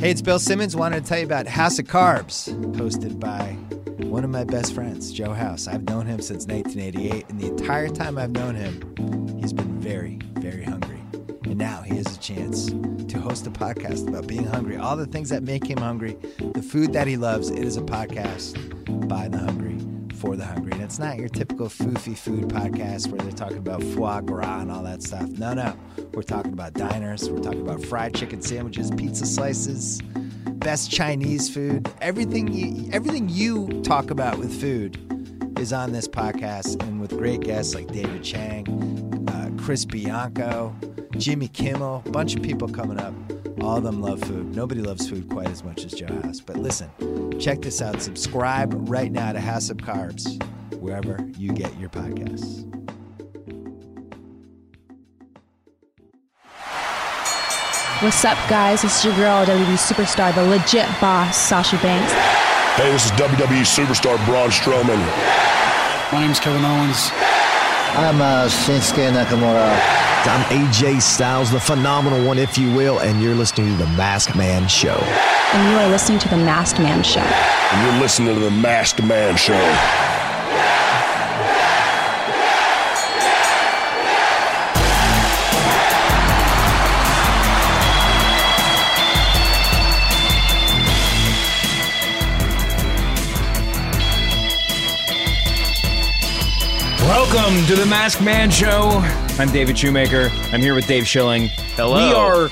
Hey, it's Bill Simmons. Wanted to tell you about House of Carbs, hosted by one of my best friends, Joe House. I've known him since 1988, and the entire time I've known him, he's been very, very hungry. And now he has a chance to host a podcast about being hungry, all the things that make him hungry, the food that he loves. It is a podcast by the hungry for the hungry. And it's not your typical foofy food podcast where they're talking about foie gras and all that stuff. No, no. We're talking about diners. We're talking about fried chicken sandwiches, pizza slices, best Chinese food. Everything you, everything you talk about with food is on this podcast and with great guests like David Chang, Chris Bianco, Jimmy Kimmel, bunch of people coming up. All of them love food. Nobody loves food quite as much as Joe House. But listen, check this out. Subscribe right now to House of Carbs, wherever you get your podcasts. What's up, guys? It's your girl, WWE superstar, the legit boss, Sasha Banks. Hey, this is WWE superstar Braun Strowman. My name's Kevin Owens. I'm uh, Shinsuke Nakamura. I'm AJ Styles, the phenomenal one, if you will, and you're listening to The Masked Man Show. And you are listening to The Masked Man Show. And you're listening to The Masked Man Show. Welcome to the Masked Man Show. I'm David Shoemaker. I'm here with Dave Schilling. Hello. We are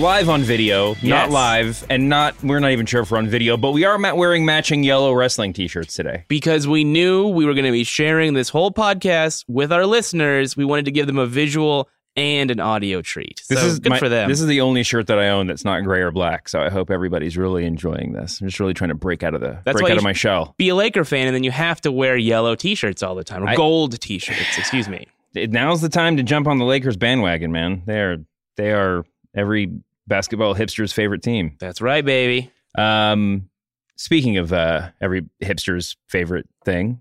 live on video, not Yes. live, and not we're not even sure if we're on video, but we are ma- wearing matching yellow wrestling t-shirts today. because we knew we were going to be sharing this whole podcast with our listeners. We wanted to give them a visual and an audio treat. This so is good my- for them. This is the only shirt that I own that's not gray or black, so I hope everybody's really enjoying this. I'm just really trying to break out of the That's break out of my sh- shell. be a Laker fan, and then you have to wear yellow T-shirts all the time, or I- gold T-shirts. Excuse me. It- Now's the time to jump on the Lakers bandwagon, man. They are they are every basketball hipster's favorite team. That's right, baby. Um, speaking of uh, every hipster's favorite thing,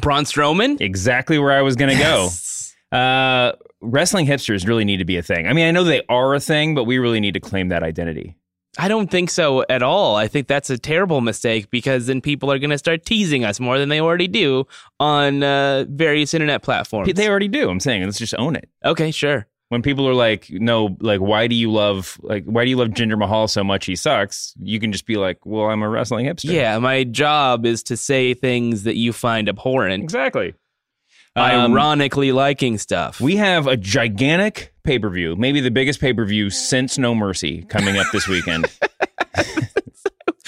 Braun Strowman. exactly where I was going to Yes. go. Uh, wrestling hipsters really need to be a thing. I mean, I know they are a thing, but we really need to claim that identity. I don't think so at all. I think that's a terrible mistake because then people are going to start teasing us more than they already do on uh, various internet platforms. They already do. I'm saying let's just own it. okay, sure. When people are like, "No, like, why do you love like why do you love Jinder Mahal so much? He sucks." You can just be like, "Well, I'm a wrestling hipster." Yeah, my job is to say things that you find abhorrent, exactly. Um, ironically liking stuff. We have a gigantic pay per view, maybe the biggest pay per view since No Mercy, coming up this weekend.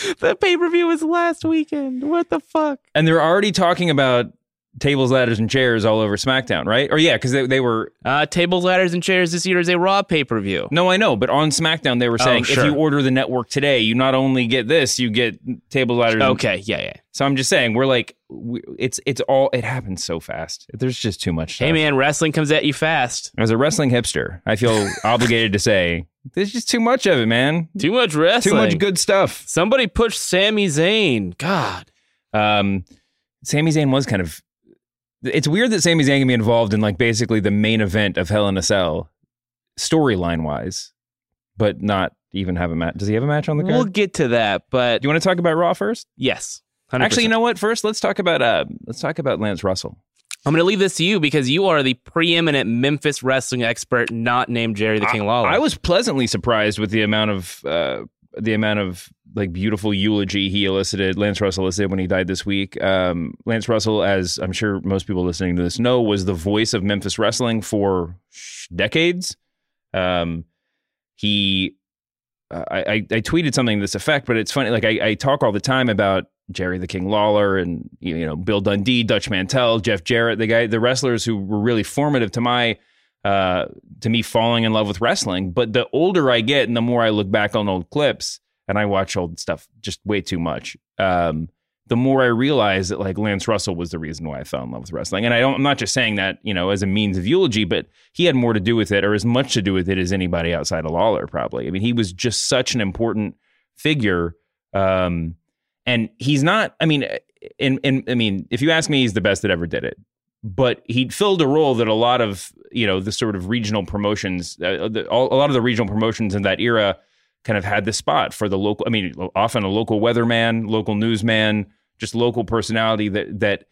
the pay per view was last weekend. What the fuck? and they're already talking about tables, ladders, and chairs all over SmackDown, right? Or yeah, because they, they were. Uh, tables, ladders, and chairs this year is a Raw pay per view. No, I know, but on SmackDown they were Oh, saying sure. if you order the network today, you not only get this, you get tables, ladders. and- Okay, yeah, yeah. So I'm just saying, we're like, we, it's it's all it happens so fast. There's just too much. Stuff. Hey, man, wrestling comes at you fast. As a wrestling hipster, I feel obligated to say there's just too much of it, man. Too much wrestling. Too much good stuff. Somebody push Sami Zayn. God. Um, Sami Zayn was kind of. It's weird that Sami Zayn can be involved in like basically the main event of Hell in a Cell, storyline wise, but not even have a match. Does he have a match on the card? We'll get to that, but Do you want to talk about Raw first? yes. 100%. Actually, you know what? First, let's talk about uh, let's talk about Lance Russell. I'm going to leave this to you because you are the preeminent Memphis wrestling expert, not named Jerry the King Lawler. I was pleasantly surprised with the amount of uh, the amount of like beautiful eulogy he elicited. Lance Russell elicited when he died this week. Um, Lance Russell, as I'm sure most people listening to this know, was the voice of Memphis wrestling for decades. Um, he, uh, I, I, I tweeted something to this effect, but it's funny. Like I, I talk all the time about Jerry the King Lawler and you know Bill Dundee, Dutch Mantell, Jeff Jarrett, the guy, the wrestlers who were really formative to my uh, to me falling in love with wrestling. But the older I get and the more I look back on old clips and I watch old stuff just way too much, um, the more I realize that like Lance Russell was the reason why I fell in love with wrestling. And I don't, I'm not just saying that, you know, as a means of eulogy, but he had more to do with it or as much to do with it as anybody outside of Lawler, probably. I mean, he was just such an important figure. Um, and he's not, I mean, in, in, I mean, if you ask me, he's the best that ever did it but he filled a role that a lot of you know the sort of regional promotions uh, the, all, a lot of the regional promotions in that era kind of had the spot for the local. I mean, often a local weatherman, local newsman, just local personality that that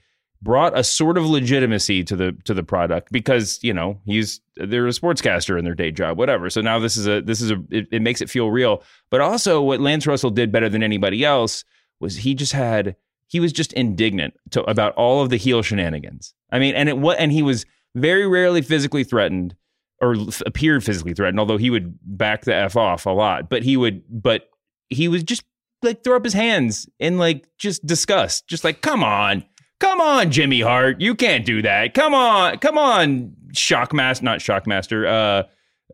brought a sort of legitimacy to the to the product because you know he's they're a sportscaster in their day job whatever. So now this is a this is a it, it makes it feel real. But also what lance russell did better than anybody else was he just had he was just indignant to, about all of the heel shenanigans. I mean and it what and he was very rarely physically threatened or appeared physically threatened although he would back the f off a lot but he would but he was just like throw up his hands in like just disgust just like come on Come on, Jimmy Hart. You can't do that. Come on. Come on, Shockmaster. Not Shockmaster. Uh,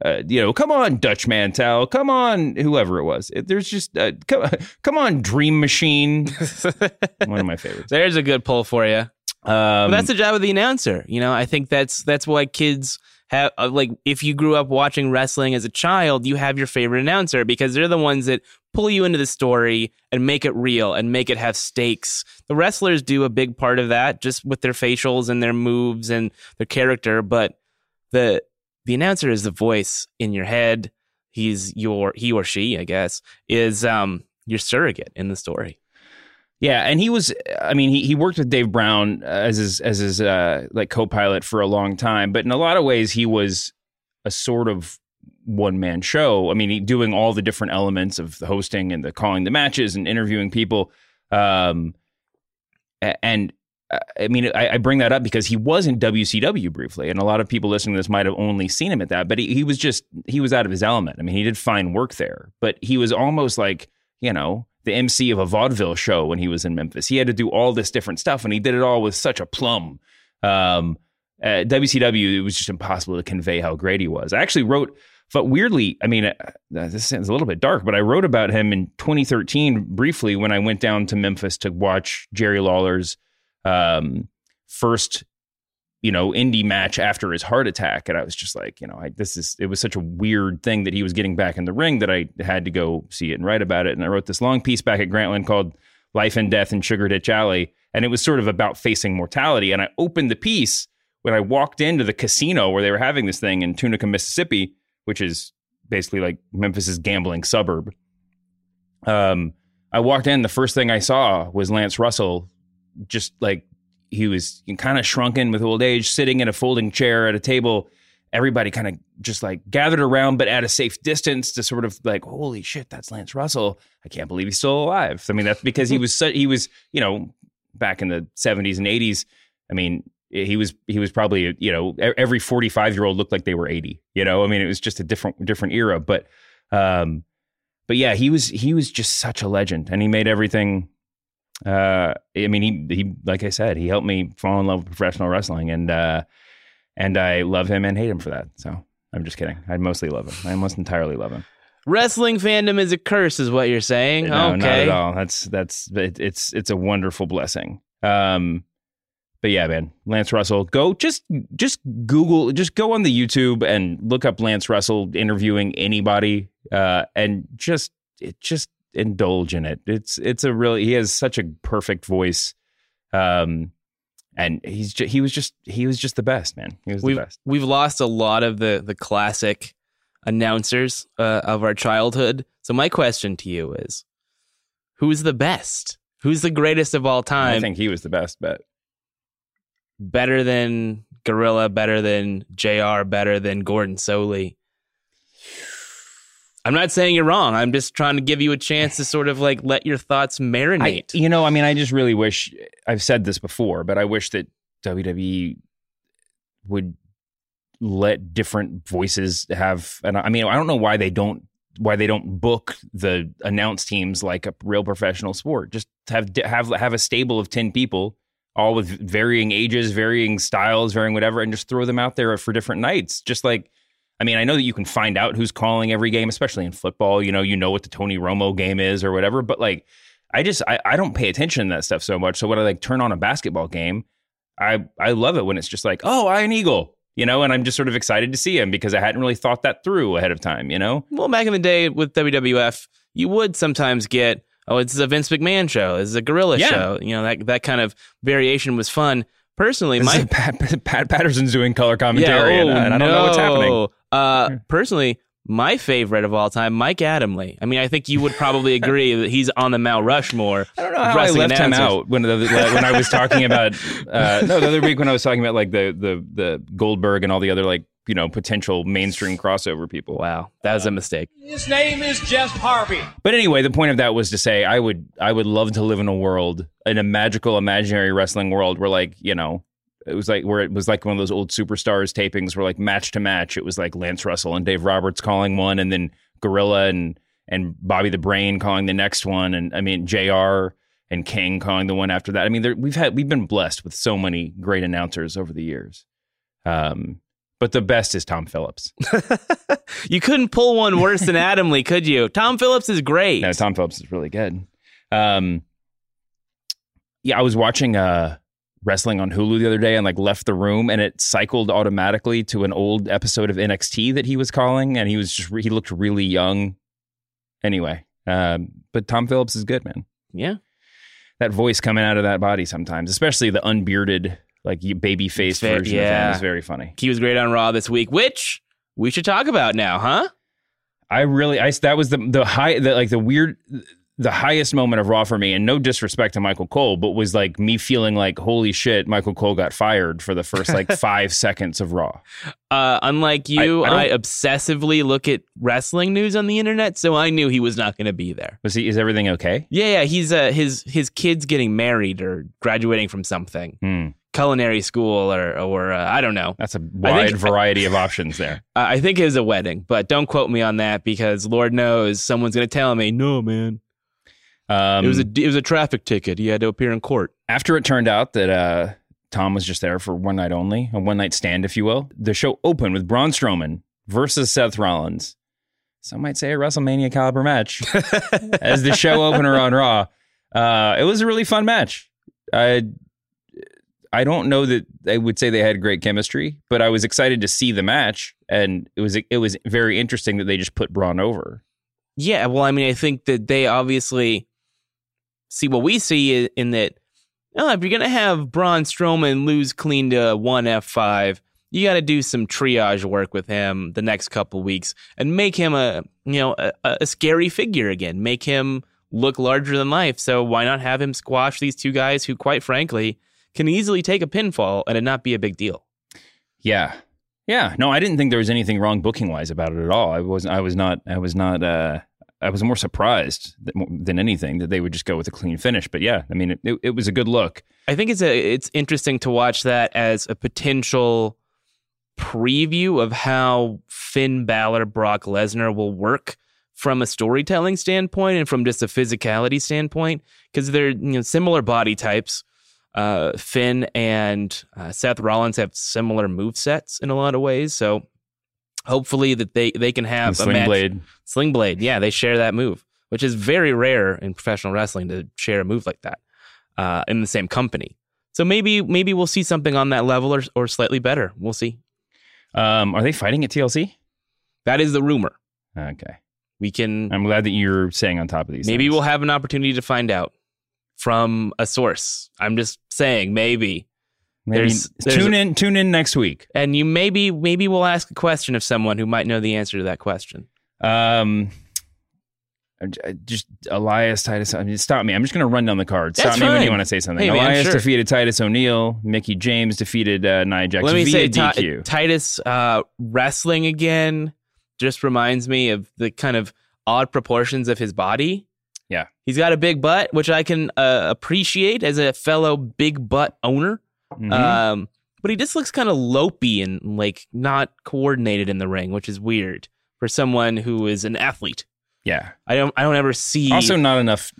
uh, you know, come on, Dutch Mantell. Come on, whoever it was. There's just, uh, come, come on, Dream Machine. One of my favorites. There's a good pull for you. Um, But that's the job of the announcer. You know, I think that's that's why kids have uh, like if you grew up watching wrestling as a child, you have your favorite announcer because they're the ones that pull you into the story and make it real and make it have stakes. The wrestlers do a big part of that just with their facials and their moves and their character, but the the announcer is the voice in your head. He's your he or she, I guess, is um your surrogate in the story. Yeah, and he was. I mean, he, he worked with Dave Brown as his as his uh, like co-pilot for a long time, but in a lot of ways, he was a sort of one man show. I mean, he, doing all the different elements of the hosting and the calling the matches and interviewing people. Um, and uh, I mean, I, I bring that up because he was in WCW briefly, and a lot of people listening to this might have only seen him at that. But he, he was just he was out of his element. I mean, he did fine work there, but he was almost like you know the MC of a vaudeville show when he was in Memphis. He had to do all this different stuff, and he did it all with such a plum. Um, at WCW, it was just impossible to convey how great he was. I actually wrote, but weirdly, I mean, uh, this sounds a little bit dark, but I wrote about him in 2013 briefly when I went down to Memphis to watch Jerry Lawler's um, first, you know, indie match after his heart attack, and I was just like, you know, I, this is it was such a weird thing that he was getting back in the ring that I had to go see it and write about it, and I wrote this long piece back at Grantland called "Life and Death in Sugar Ditch Alley," and it was sort of about facing mortality, and I opened the piece when I walked into the casino where they were having this thing in Tunica, Mississippi, which is basically like Memphis's gambling suburb. Um, I walked in. The first thing I saw was Lance Russell, just like he was kind of shrunken with old age, sitting in a folding chair at a table. Everybody kind of just like gathered around, but at a safe distance to sort of like, holy shit, that's Lance Russell. I can't believe he's still alive. I mean, that's because he was so, he was you know back in the seventies and eighties. I mean, he was he was probably you know every 45 year old looked like they were 80 you know i mean it was just a different different era but um but yeah he was he was just such a legend and he made everything uh i mean he he like i said he helped me fall in love with professional wrestling and uh and i love him and hate him for that so i'm just kidding i mostly love him i almost entirely love him Wrestling fandom is a curse, is what you're saying. no, okay. not at all. That's that's it, it's it's a wonderful blessing. Um, but yeah, man, Lance Russell, go just just Google, just go on the YouTube and look up Lance Russell interviewing anybody, uh, and just it just indulge in it. It's it's a really he has such a perfect voice, um, and he's ju- he was just he was just the best man. He was we've the best. we've lost a lot of the the classic announcers uh, of our childhood. So my question to you is, who's the best? Who's the greatest of all time? I think he was the best bet. better than Gorilla, better than JR, better than Gordon Solie. I'm not saying you're wrong. I'm just trying to give you a chance to sort of like let your thoughts I, marinate. you know, I mean, I just really wish I've said this before, but I wish that WWE would let different voices have. And I mean, I don't know why they don't why they don't book the announce teams like a real professional sport. Just have have have a stable of ten people, all with varying ages, varying styles, varying whatever, and just throw them out there for different nights. Just like I mean, I know that you can find out who's calling every game, especially in football. You know, you know what the Tony Romo game is or whatever. But like, I just I, I don't pay attention to that stuff so much. So when I like turn on a basketball game, I I love it when it's just like, oh, Ian Eagle, you know, and I'm just sort of excited to see him because I hadn't really thought that through ahead of time, you know. well, back in the day with WWF, you would sometimes get, oh, it's a Vince McMahon show, it's a Gorilla Yeah. show. You know, that that kind of variation was fun. Personally, My my Pat, Pat Patterson's doing color commentary, yeah, and, oh, and I don't know what's happening. no. Uh, personally, My favorite of all time, Mike Adamle. I mean, I think you would probably agree that he's on the Mount Rushmore. I don't know how I left him out when the, when I was talking about uh, no the other week when I was talking about like the the the Goldberg and all the other like you know potential mainstream crossover people. Wow, that was a mistake. His name is Jeff Harvey. But anyway, the point of that was to say I would I would love to live in a world in a magical imaginary wrestling world where like you know it was like where it was like one of those old superstars tapings where like match to match it was like Lance Russell and Dave Roberts calling one and then Gorilla and and Bobby the Brain calling the next one and I mean JR and King calling the one after that. I mean there, we've had we've been blessed with so many great announcers over the years. Um but the best is Tom Phillips. you couldn't pull one worse than Adamle, could you? Tom Phillips is great. No, Tom Phillips is really good. Um, yeah, I was watching uh, wrestling on Hulu the other day and like left the room and it cycled automatically to an old episode of NXT that he was calling and he was just he looked really young. Anyway, um, but Tom Phillips is good, man. Yeah, that voice coming out of that body sometimes, especially the unbearded like baby face Fa- version of yeah. him is very funny. He was great on Raw this week, which we should talk about now, huh? I really, I that was the the high, the, like the weird, the highest moment of Raw for me, and no disrespect to Michael Cole, but was like me feeling like, holy shit, Michael Cole got fired for the first like five seconds of Raw. Uh, unlike you, I- I, I obsessively look at wrestling news on the internet, so I knew he was not going to be there. Was he? Is everything okay? Yeah, yeah, he's uh, his his kid's getting married or graduating from something, Hmm. Culinary school or or uh, I don't know. That's a wide variety of options there. I think it was a wedding, but don't quote me on that because Lord knows someone's going to tell me, no, man, Um, it was a it was a traffic ticket. He had to appear in court. after it turned out that uh, Tom was just there for one night only, a one night stand, if you will. The show opened with Braun Strowman versus Seth Rollins. Some might say a WrestleMania caliber match as the show opener on Raw. Uh, it was a really fun match. I I don't know that I would say they had great chemistry, but I was excited to see the match, and it was it was very interesting that they just put Braun over. Yeah, well, I mean, I think that they obviously see what we see in that. Oh, if you're gonna have Braun Strowman lose clean to one F five, you got to do some triage work with him the next couple weeks and make him a you know a, a scary figure again. Make him look larger than life. So why not have him squash these two guys who, quite frankly, can easily take a pinfall and it not be a big deal. Yeah. Yeah. No, I didn't think there was anything wrong booking wise about it at all. I was I was not I was not uh I was more surprised than, anything that they would just go with a clean finish. But yeah, I mean, it, it, it was a good look. I think it's a it's interesting to watch that as a potential preview of how Finn Balor Brock Lesnar will work from a storytelling standpoint and from just a physicality standpoint because they're you know similar body types. Uh, Finn and uh, Seth Rollins have similar move sets in a lot of ways, so hopefully that they they can have And a Sling match. Blade. Sling Blade, yeah, they share that move, which is very rare in professional wrestling to share a move like that uh, in the same company. So maybe maybe we'll see something on that level or or slightly better. We'll see. Um, are they fighting at TLC? That is the rumor. Okay. We can I'm glad that you're saying on top of these. maybe things. we'll have an opportunity to find out from a source. I'm just saying maybe. Maybe there's- there's- tune in tune in next week. And you maybe maybe we'll ask a question of someone who might know the answer to that question. Um, just Elias Titus. I mean, stop me. I'm just going to run down the card. Stop That's me when you want to say something. Hey, man, Elias sure. defeated Titus O'Neil. Mickie James defeated uh, Nia Jax Let me say, DQ. Titus uh, wrestling again just reminds me of the kind of odd proportions of his body. Yeah. He's got a big butt, which I can uh, appreciate as a fellow big butt owner. Mhm. Um, but he just looks kind of lopey and like not coordinated in the ring, which is weird for someone who is an athlete. yeah. I don't, I don't ever see. Also, not enough.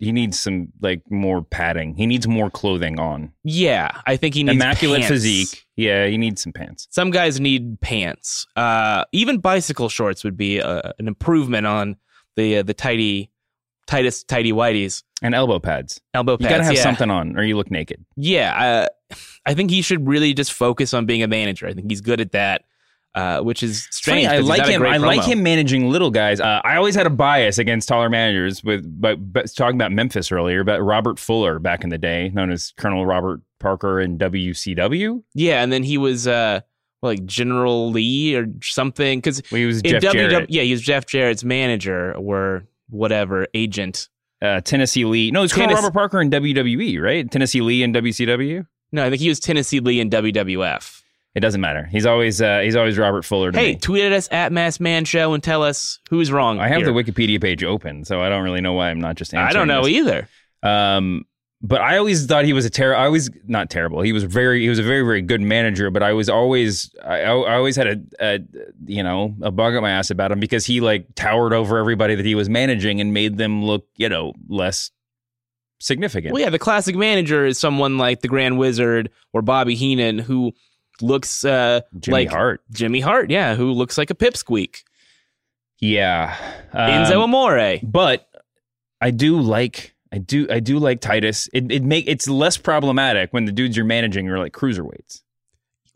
He needs some like more padding. He needs more clothing on. yeah, I think he needs Immaculate pants. physique. Yeah, he needs some pants. Some guys need pants. Uh, even bicycle shorts would be uh, an improvement on the uh, the tidy, tightest tidy whiteys. And elbow pads. Elbow pads. You got to have yeah. something on, or you look naked. Yeah, uh, I think he should really just focus on being a manager. I think he's good at that, uh, which is strange. Funny, I like him. I like him managing little guys. Uh, I always had a bias against taller managers. With but, but talking about Memphis earlier, but Robert Fuller back in the day, known as Colonel Robert Parker in WCW. Yeah, and then he was uh, like General Lee or something. Because Well, he was Jeff WW yeah, he was Jeff Jarrett's manager or whatever agent. uh, Tennessee Lee. No, it's Colonel Tennessee- Robert Parker in WWE, right? Tennessee Lee in WCW. No, I think he was Tennessee Lee in WWF. It doesn't matter. He's always uh, he's always Robert Fuller Hey, me. tweet at us at Masked Man Show and tell us who's wrong. I have here. the Wikipedia page open, so I don't really know why I'm not just. Answering. I don't know this. either. Um, but I always thought he was a terrible. I always not terrible. He was very. He was a very very good manager. But I was always. I, I always had a, a you know a bug up my ass about him because he like towered over everybody that he was managing and made them look you know less significant. Well, yeah, the classic manager is someone like the Grand Wizard or Bobby Heenan who looks uh, Jimmy like Hart. Jimmy Hart, yeah, who looks like a pipsqueak. Yeah. Um, Enzo Amore. but I do like I do I do like Titus. It it make it's less problematic when the dudes you're managing are like cruiserweights.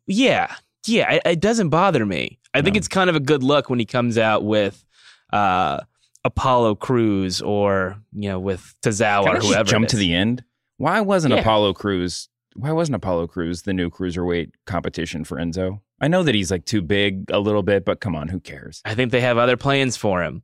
Yeah, yeah, it, it doesn't bother me. I think it's kind of a good look when he comes out with uh, Apollo Crews or you know with Tozawa Can I or whoever. jump to the end? Why wasn't Yeah. Apollo Crews? Why wasn't Apollo Crews the new cruiserweight competition for Enzo? I know that he's like too big a little bit, but come on, who cares? I think they have other plans for him.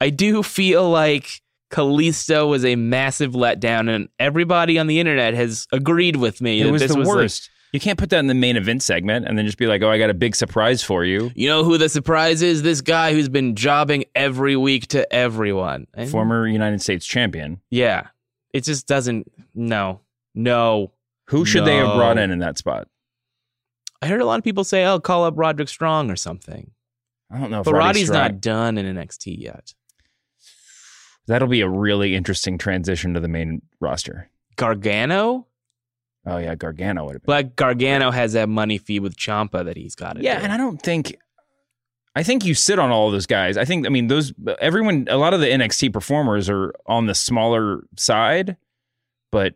I do feel like Kalisto was a massive letdown, and everybody on the internet has agreed with me. It was the like, worst. you can't put that in the main event segment and then just be like, "Oh, I got a big surprise for you." you know who the surprise is? This guy who's been jobbing every week to everyone. And- Former United States champion. Yeah. It just doesn't. No. No. Who should they have brought in in that spot? I heard a lot of people say, oh, call up Roderick Strong or something. I don't know if But Roddy Roddy's Strong- not done in NXT yet. That'll be a really interesting transition to the main roster. Gargano? Oh yeah, Gargano would have been. But Gargano has that money fee with Ciampa that he's got yeah, do. and I don't think. I think you sit on all of those guys. I think. I mean, those everyone. A lot of the NXT performers are on the smaller side, but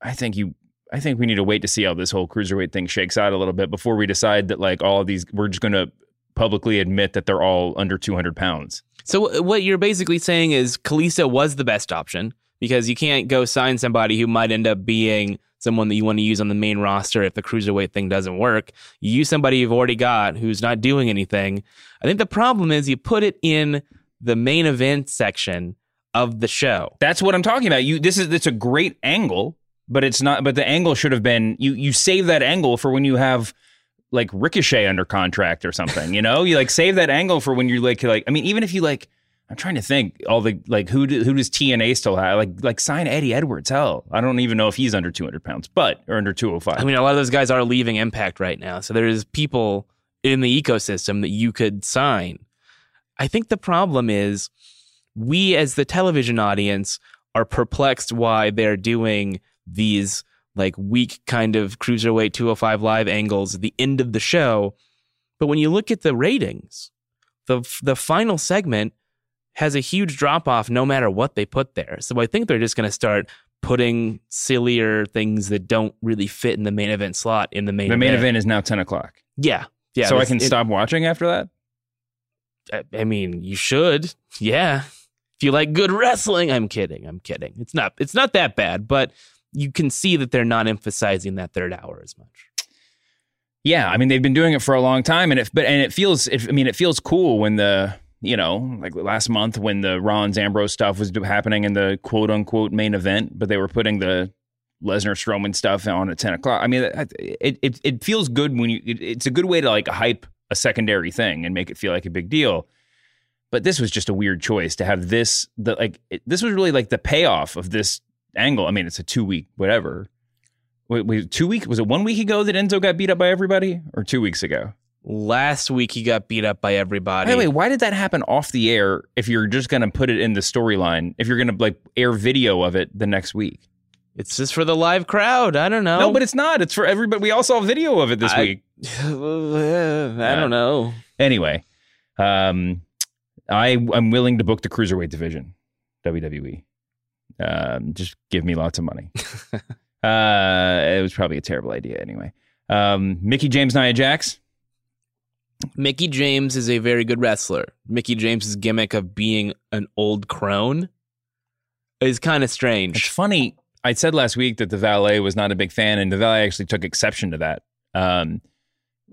I think you. I think we need to wait to see how this whole cruiserweight thing shakes out a little bit before we decide that like all of these. We're just going to publicly admit that they're all under two hundred pounds. So uh, what you're basically saying is Kalisto was the best option because you can't go sign somebody who might end up being someone that you want to use on the main roster if the cruiserweight thing doesn't work. You use somebody you've already got who's not doing anything. I think the problem is you put it in the main event section of the show. That's what I'm talking about. You. This is. It's a great angle, but it's not. But the angle should have been. You. You save that angle for when you have like Ricochet under contract or something. You know, you like save that angle for when you're like like. I mean, even if you like. I'm trying to think all the like who do, who does TNA still have? Like like sign Eddie Edwards. Hell, I don't even know if he's under 200 pounds, but or under 205. I mean, a lot of those guys are leaving Impact right now. So there's people in the ecosystem that you could sign. I think the problem is we, as the television audience, are perplexed why they're doing these like weak kind of cruiserweight 205 live angles at the end of the show. But when you look at the ratings, the the final segment has a huge drop off no matter what they put there. So I think they're just going to start putting sillier things that don't really fit in the main event slot in the main the main event is now 10 o'clock. Yeah. Yeah. so I can it- stop watching after that. I- I mean, you should. Yeah. If you like good wrestling, I'm kidding. I'm kidding. It's not it's not that bad, but you can see that they're not emphasizing that third hour as much. Yeah, I mean they've been doing it for a long time, and it but and it feels. It, I mean, it feels cool when the you know like last month when the Rollins Ambrose stuff was happening in the quote unquote main event, but they were putting the Lesnar Strowman stuff on at ten o'clock. I mean, it it it feels good when you. It, it's a good way to like hype a secondary thing and make it feel like a big deal. But this was just a weird choice to have this. The like it, this was really like the payoff of this angle. I mean, it's a two week whatever. Wait, wait, two week was it one week ago that Enzo got beat up by everybody, or two weeks ago? Last week he got beat up by everybody. By the way, why did that happen off the air? If you're just going to put it in the storyline, if you're going to like air video of it the next week, It's just for the live crowd. I don't know. no, but it's not. It's for everybody. We all saw video of it this I- week. I don't know. Anyway, um, I I'm willing to book the cruiserweight division, WWE. Um, just give me lots of money. uh, it was probably a terrible idea anyway. Um, Mickie James, Nia Jax. Mickie James is a very good wrestler. Mickie James's gimmick of being an old crone is kind of strange. It's funny. I said last week that the valet was not a big fan, and the valet actually took exception to that. Um,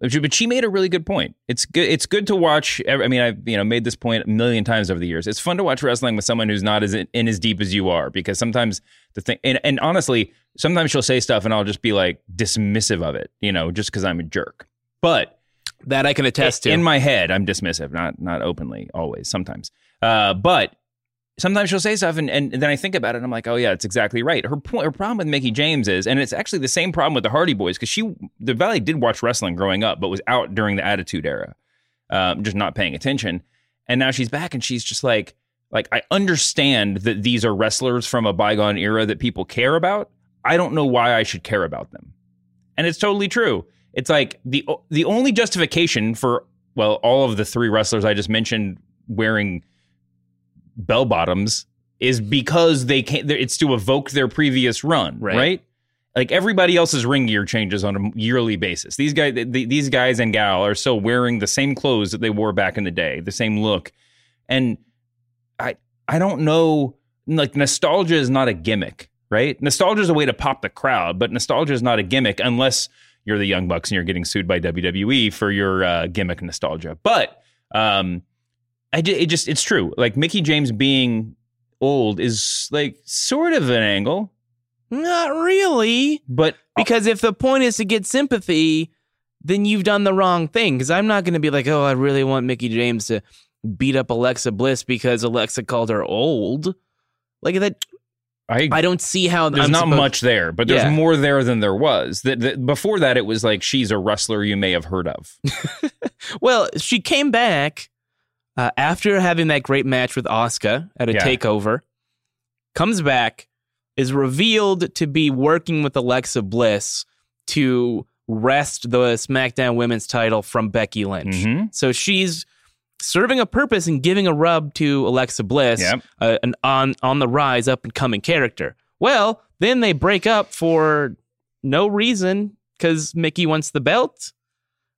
But she- made a really good point. It's good. It's good to watch. I mean, I've you know made this point a million times over the years. It's fun to watch wrestling with someone who's not as in, in as deep as you are because sometimes the thing and, and honestly, sometimes she'll say stuff and I'll just be like dismissive of it, you know, just because I'm a jerk. But That I can attest to. in my head, I'm dismissive, not not openly, always, sometimes. Uh, but sometimes she'll say stuff, and, and then I think about it, and I'm like, oh yeah, it's exactly right. Her point, her problem with Mickie James is, and it's actually the same problem with the Hardy Boys because she, the Valley did watch wrestling growing up, but was out during the Attitude Era, um, just not paying attention, and now she's back, and she's just like, like I understand that these are wrestlers from a bygone era that people care about. I don't know why I should care about them and it's totally true. It's like the the only justification for well, all of the three wrestlers I just mentioned wearing bell bottoms is because they can't. It's to evoke their previous run, Right. right? Like everybody else's ring gear changes on a yearly basis. These guys, th- these guys and gal are still wearing the same clothes that they wore back in the day, the same look, and I I don't know. Like nostalgia is not a gimmick, right? Nostalgia is a way to pop the crowd, but nostalgia is not a gimmick unless you're the Young Bucks and you're getting sued by WWE for your uh, gimmick nostalgia. But um, I it just it's true. Like Mickie James being old is like sort of an angle, Not really. but uh, Because if the point is to get sympathy, then you've done the wrong thing. Because I'm not going to be like, oh, I really want Mickie James to beat up Alexa Bliss because Alexa called her old. Like that, I I don't see how there's I'm not supposed- much there, but there's Yeah. more there than there was. That that- before that, it was like she's a wrestler you may have heard of. Well, she came back uh, after having that great match with Asuka at a Yeah. takeover. Comes back, is revealed to be working with Alexa Bliss to wrest the SmackDown Women's title from Becky Lynch. Mhm. So she's serving a purpose and giving a rub to Alexa Bliss, Yep. uh, an on on the rise up and coming character. Well, then they break up for no reason because Mickie wants the belt.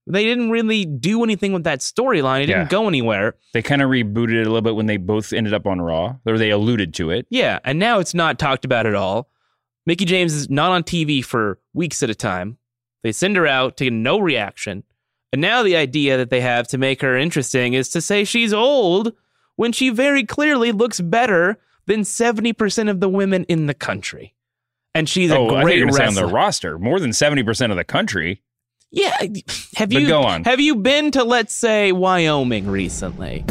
They didn't really do anything with that storyline. It didn't go anywhere. They kind of rebooted it a little bit when they both ended up on Raw, or they alluded to it. Yeah, and now it's not talked about at all. Mickie James is not on TV for weeks at a time. They send her out to get no reaction. And now the idea that they have to make her interesting is to say she's old when she very clearly looks better than 70% of the women in the country. And she's a oh, I think great you're say on wrestler. the roster, more than seventy percent of the country. Yeah, have you go on. have you been to let's say Wyoming recently?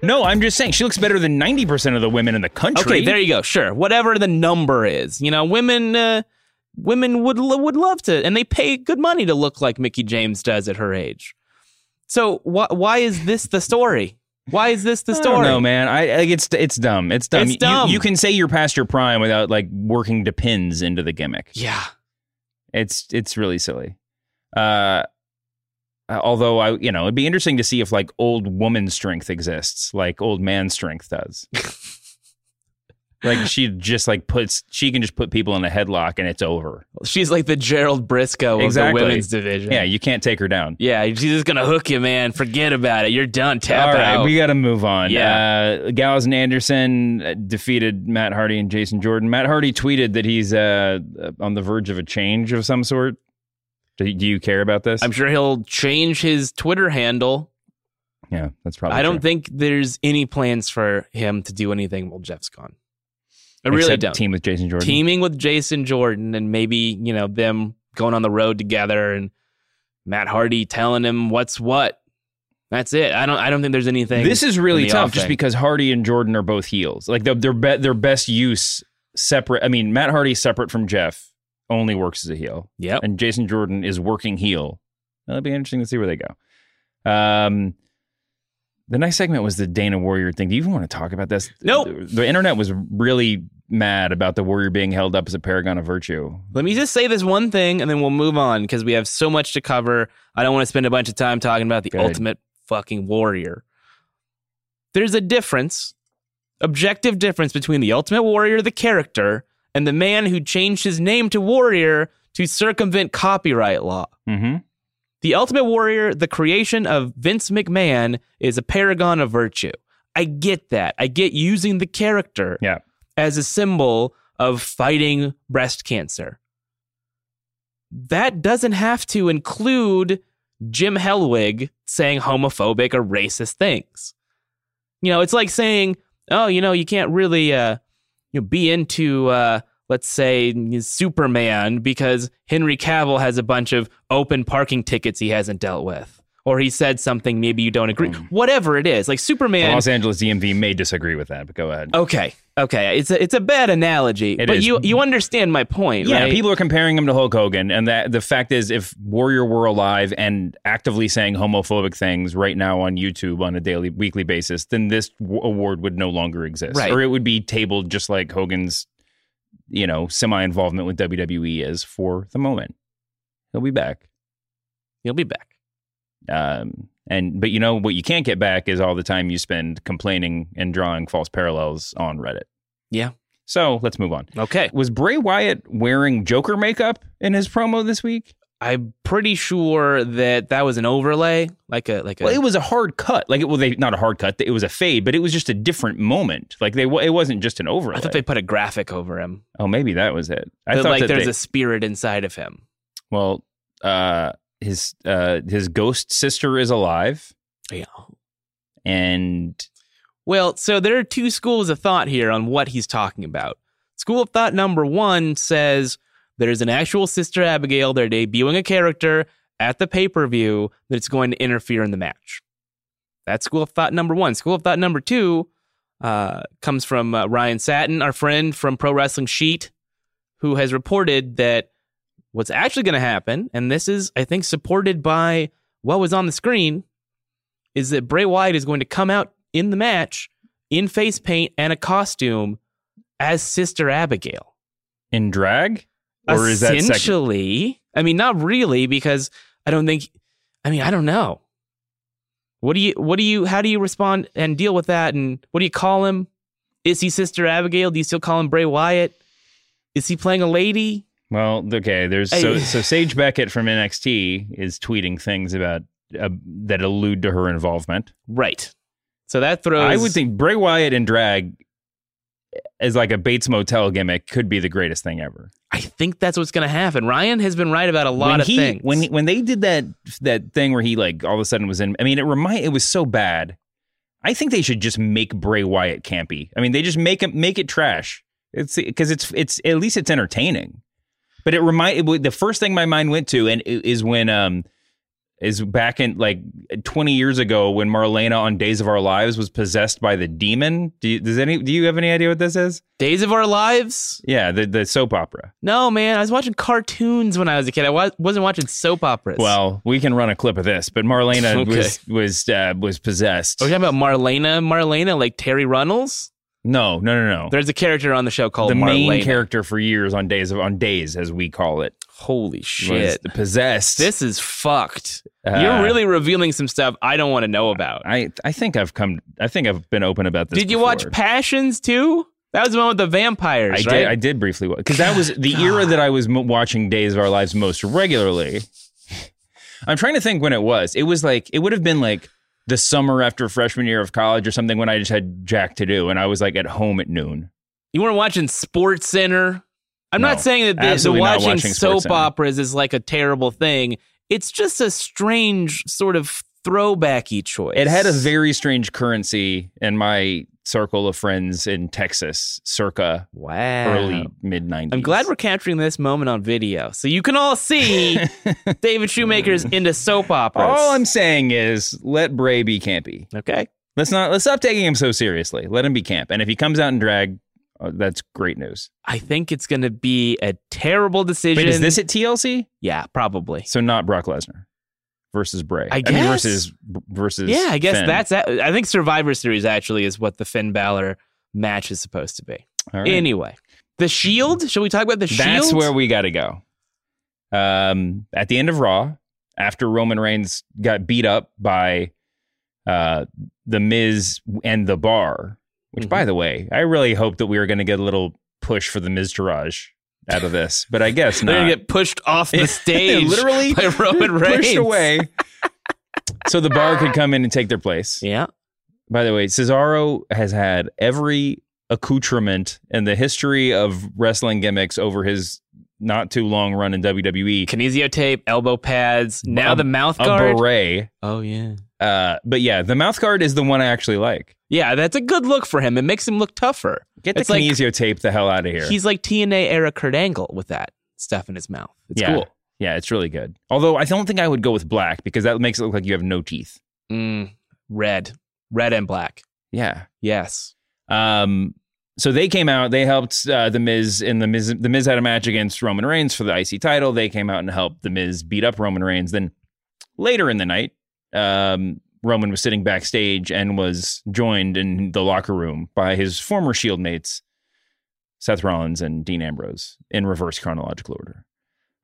No, I'm just saying she looks better than ninety percent of the women in the country. Okay, there you go. Sure, whatever the number is, you know, women uh, women would would love to, and they pay good money to look like Mickie James does at her age. So why why is this the story? Why is this the story? I don't know, man. I like it's it's dumb. It's dumb. It's You- dumb. You, can say you're past your prime without like working to pins into the gimmick. Yeah, It's it's really silly. Uh, although I, you know, it'd be interesting to see if like old woman strength exists, like old man strength does. like she just like puts, she can just put people in a headlock and it's over. she's like the Gerald Brisco Exactly. of the women's division. Yeah, you can't take her down. yeah, she's just gonna hook you, man. Forget about it. You're done. Tap All right, out. we got to move on. Yeah. Uh, Gallows and Anderson uh, defeated Matt Hardy and Jason Jordan. Matt Hardy tweeted that he's uh, uh, on the verge of a change of some sort. Do, do you care about this? I'm sure he'll change his Twitter handle. yeah, that's probably. I don't true. think there's any plans for him to do anything while Jeff's gone. I really don't. Team with Jason Jordan. teaming with Jason Jordan and maybe, you know, them going on the road together and Matt Hardy telling him what's what. That's it. I don't I don't think there's anything. This is really the tough, just because Hardy and Jordan are both heels. Like their their, be- their best use separate. I mean, Matt Hardy separate from Jeff only works as a heel. Yep. and Jason Jordan is working heel. That'll be interesting to see where they go. Um, the next segment was the Dana Warrior thing. Do you even want to talk about this? Nope. The, the internet was really mad about the Warrior being held up as a paragon of virtue. Let me just say this one thing and then we'll move on because we have so much to cover. I don't want to spend a bunch of time talking about the Good. ultimate fucking warrior. There's a difference, objective difference between the ultimate warrior, the character, and the man who changed his name to warrior to circumvent copyright law. Mm-hmm. The Ultimate Warrior, the creation of Vince McMahon, is a paragon of virtue. I get that. I get using the character Yeah. as a symbol of fighting breast cancer. that doesn't have to include Jim Hellwig saying homophobic or racist things. You know, it's like saying, "Oh, you know, you can't really uh, you know, be into uh, let's say Superman because Henry Cavill has a bunch of open parking tickets he hasn't dealt with." Or he said something maybe you don't agree. Hmm. Whatever it is. Like The Superman Los Angeles DMV may disagree with that, but go ahead. Okay. Okay. It's a it's a bad analogy. It but is. you you understand my point, Yeah, right? people are comparing him to Hulk Hogan, and that the fact is, if Warrior were alive and actively saying homophobic things right now on YouTube on a daily, weekly basis, then this w- award would no longer exist, Right. or it would be tabled just like Hogan's, you know, semi-involvement with WWE is for the moment. He'll be back, You'll be back. um, and but you know what you can't get back is all the time you spend complaining and drawing false parallels on Reddit. Yeah. So let's move on. Okay. Was Bray Wyatt wearing Joker makeup in his promo this week? I'm pretty sure that that was an overlay, like a like a Well, it was a hard cut. Like, it, well, they not a hard cut. It was a fade, but it was just a different moment. Like they, it wasn't just an overlay. I thought they put a graphic over him. oh, maybe that was it. I That, thought like there's they- a spirit inside of him. well, uh, his uh, his ghost sister is alive, Yeah. and Well, so there are two schools of thought here on what he's talking about. School of thought number one says there's an actual Sister Abigail. They're debuting a character at the pay per view that's going to interfere in the match. That's school of thought number one. School of thought number two uh, comes from uh, Ryan Satin, our friend from Pro Wrestling Sheet, who has reported that what's actually going to happen, and this is, I think, supported by what was on the screen, is that Bray Wyatt is going to come out in the match in face paint and a costume as Sister Abigail. in drag, or is that essentially? I mean, not really, because I don't think. I mean, I don't know. What do you? What do you? How do you respond and deal with that? And what do you call him? Is he Sister Abigail? Do you still call him Bray Wyatt? Is he playing a lady? Well, okay. There's so Hey. so Sage Beckett from NXT is tweeting things about uh, that allude to her involvement. Right. So that throws. I would think Bray Wyatt in drag as like a Bates Motel gimmick could be the greatest thing ever. I think that's what's going to happen. Ryan has been right about a lot when of he, things. When he, when they did that that thing where he like all of a sudden was in. I mean, it remind it was so bad. I think they should just make Bray Wyatt campy. I mean, they just make it make it trash. It's because it's it's at least it's entertaining. But it remind it, the first thing my mind went to and is when um is back in like 20 years ago when Marlena on Days of Our Lives was possessed by the demon. Do you, does any do you have any idea what this is? Days of Our Lives? Yeah, the the soap opera. No, man. I was watching cartoons when I was a kid. I wa- wasn't watching soap operas. Well, we can run a clip of this, but Marlena Okay. was was uh, was possessed. Are we talking about Marlena? Marlena, like Terri Runnels? No, no, no, no. There's a character on the show called the Marlena. main character for years on days of on days as we call it Holy shit. possessed. This is fucked. Uh, You're really revealing some stuff I don't want to know about. I I think I've come. I think I've been open about this. Did you watch. Passions too? That was the one with the vampires, I right? did. I did briefly because that was the era that I was m- watching Days of Our Lives most regularly. I'm trying to think when it was. It was like it would have been like the summer after freshman year of college or something when I just had jack to do and I was like at home at noon. You weren't watching Sports Center. I'm No, not saying that the, the watching, watching soap operas is like a terrible thing. It's just a strange sort of throwbacky choice. It had a very strange currency in my circle of friends in Texas, circa wow. early mid 90s. I'm glad we're capturing this moment on video, so you can all see David Shoemaker's into soap operas. All I'm saying is let Bray be campy. okay. Let's not let's stop taking him so seriously. Let him be camp. And if he comes out in drag, uh, that's great news. I think it's going to be a terrible decision. Wait, is this at TLC? Yeah, probably. So not Brock Lesnar versus Bray. I mean guess. versus versus Yeah, I guess Finn. that's. I think Survivor Series actually is what the Finn Balor match is supposed to be. All right. Anyway, the Shield. Shall we talk about the Shield? That's where we got to go. Um, at the end of Raw, after Roman Reigns got beat up by uh, the Miz and the Bar, which, Mm-hmm. by the way, I really hope that we were going to get a little push for the Miztourage out of this, but I guess not. They're gonna get pushed off the stage, literally by Roman Reigns. pushed away, so the Bar could come in and take their place. Yeah, By the way, Cesaro has had every accoutrement in the history of wrestling gimmicks over his not too long run in WWE. Kinesio tape, elbow pads, now A- the mouth a guard. beret. Oh yeah. Uh, but yeah, the mouth guard is the one I actually like. Yeah, that's a good look for him. It makes him look tougher. Get the It's like- kinesio tape the hell out of here. He's like TNA era Kurt Angle with that stuff in his mouth. It's yeah. cool. Yeah, it's really good. Although I don't think I would go with black because that makes it look like you have no teeth. Mm, red, red and black. Yeah. Yes. Um, so they came out. They helped uh, the Miz in the Miz. The Miz had a match against Roman Reigns for the IC title. They came out and helped the Miz beat up Roman Reigns. Then later in the night, um, Roman was sitting backstage and was joined in the locker room by his former Shield mates, Seth Rollins and Dean Ambrose, in reverse chronological order.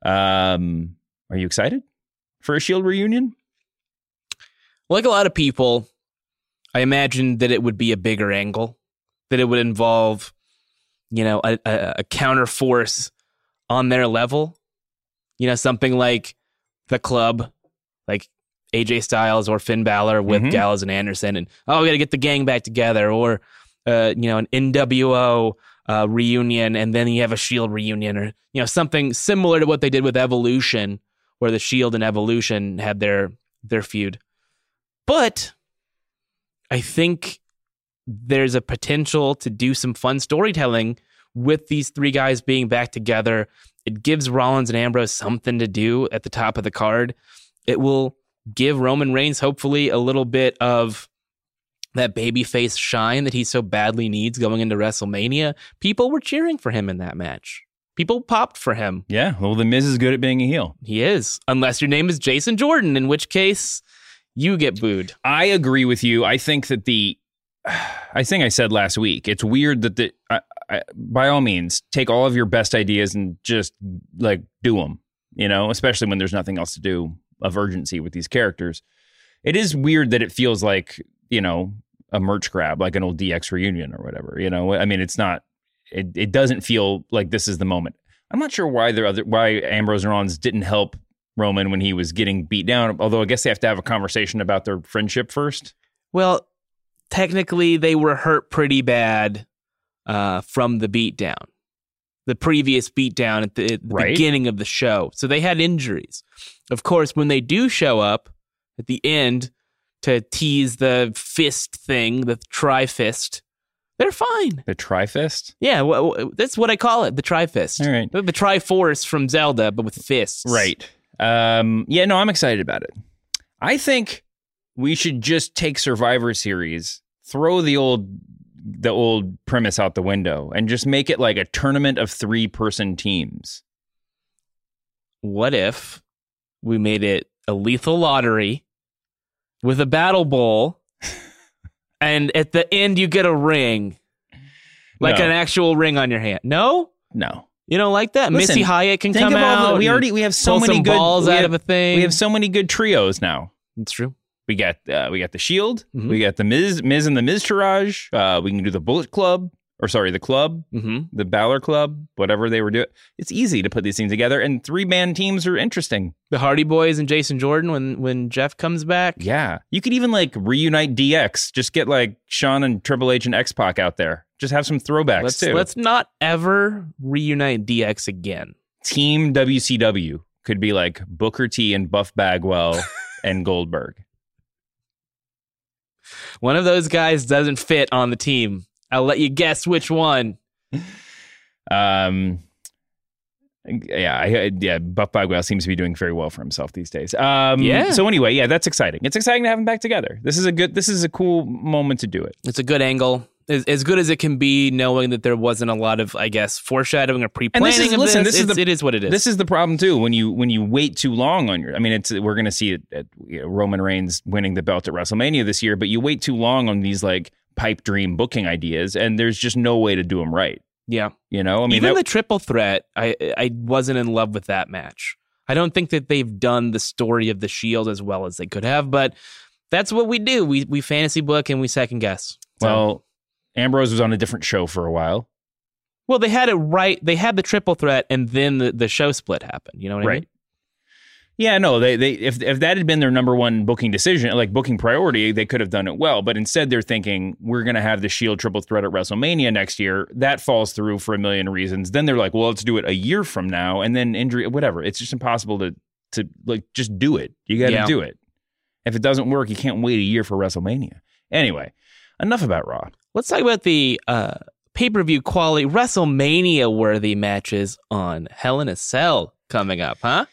Um, are you excited for a Shield reunion? Like a lot of people, I imagined that it would be a bigger angle, that it would involve, you know, a, a, a counter force on their level. You know, something like the club, AJ Styles or Finn Balor with Mhm. Gallows and Anderson, and oh, we got to get the gang back together, or uh, you know, an NWO uh, reunion, and then you have a Shield reunion, or you know, something similar to what they did with Evolution, where the Shield and Evolution had their their feud. But I think there's a potential to do some fun storytelling with these three guys being back together. It gives Rollins and Ambrose something to do at the top of the card. It will give Roman Reigns, hopefully, a little bit of that babyface shine that he so badly needs going into WrestleMania. People were cheering for him in that match. People popped for him. Yeah. Well, the Miz is good at being a heel. He is, unless your name is Jason Jordan, in which case you get booed. I agree with you. I think that the, I think I said last week, it's weird that the, I, I, by all means, take all of your best ideas and just like do them, you know, especially when there's nothing else to do of urgency with these characters. It is weird that it feels like, you know, a merch grab, like an old DX reunion or whatever, you know, I mean, it's not, it, it doesn't feel like this is the moment. I'm not sure why there other, why Ambrose and Rollins didn't help Roman when he was getting beat down. Although I guess they have to have a conversation about their friendship first. Well, technically, they were hurt pretty bad uh, from the beatdown, the previous beatdown at the, at the Right. beginning of the show. So they had injuries. Of course, when they do show up at the end to tease the fist thing, the tri fist, they're fine. The Trifist? Yeah, well, that's what I call it the tri fist. All right. The, the Triforce from Zelda, but with fists. Right. Um, yeah, no, I'm excited about it. I think we should just take Survivor Series, throw the old the old premise out the window, and just make it like a tournament of three person teams. what if we made it a lethal lottery with a battle bowl and at the end you get a ring like No. an actual ring on your hand no No. you don't like that Listen, missy hyatt can come out the- we already we have so many good balls out have, of a thing We have so many good trios now. it's true We got uh, we got the Shield. Mhm. We got the Miz Miz and the Miztourage. Uh, we can do the Bullet Club, or sorry, the Club, mm-hmm. the Balor Club, whatever they were doing. It's easy to put these things together, and three man teams are interesting. the hardy boys and jason jordan when when jeff comes back Yeah, you could even like reunite DX. Just get like Shawn and Triple H and X Pac out there. Just have some throwbacks let's too. let's not ever reunite dx again Team WCW could be like Booker T and Buff Bagwell and Goldberg. One of those guys doesn't fit on the team i'll let you guess which one Um, yeah, I, yeah. Buff Bagwell seems to be doing very well for himself these days. Um, Yeah. So anyway, yeah, that's exciting. It's exciting to have him back together. This is a good. This is a cool moment to do it. It's a good angle. As, as good as it can be, knowing that there wasn't a lot of, I guess, foreshadowing or pre-planning this is of listen. this. This is the it is what it is. This is the problem too. When you when you wait too long on your, I mean, it's we're going to see it at you know, Roman Reigns winning the belt at WrestleMania this year, but you wait too long on these like pipe dream booking ideas, and there's just no way to do them right. yeah. You know, I mean, Even that- the triple threat, I I wasn't in love with that match. I don't think that they've done the story of the Shield as well as they could have, but that's what we do. We we fantasy book and we second guess. So- well, Ambrose was on a different show for a while. well, they had it right. They had the triple threat, and then the, the show split happened. You know what I Right. mean? Yeah, no, they they if if that had been their number one booking decision, like booking priority, they could have done it well. But instead, they're thinking we're going to have the Shield triple threat at WrestleMania next year. That falls through for a million reasons. Then they're like, well, let's do it a year from now, and then injury, whatever. It's just impossible to to like just do it. You got to Yeah. do it. If it doesn't work, you can't wait a year for WrestleMania. Anyway, enough about Raw. Let's talk about the uh, pay per view quality WrestleMania worthy matches on Hell in a Cell coming up, huh?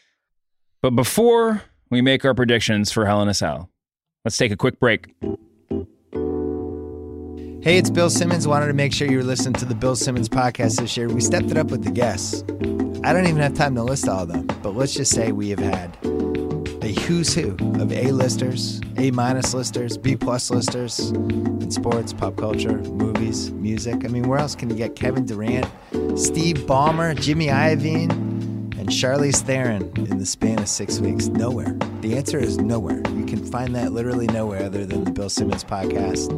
But before we make our predictions for Hell in a Cell, let's take a quick break. Hey, it's Bill Simmons. Wanted to make sure you were listening to the Bill Simmons podcast this year. We stepped it up with the guests. I don't even have time to list all of them, but let's just say we have had a who's who of A listers, A minus listers, B plus listers in sports, pop culture, movies, music. I mean, where else can you get Kevin Durant, Steve Ballmer, Jimmy Iovine, and Charlize Theron in the span of six weeks? Nowhere. The answer is nowhere. You can find that literally nowhere other than the Bill Simmons podcast.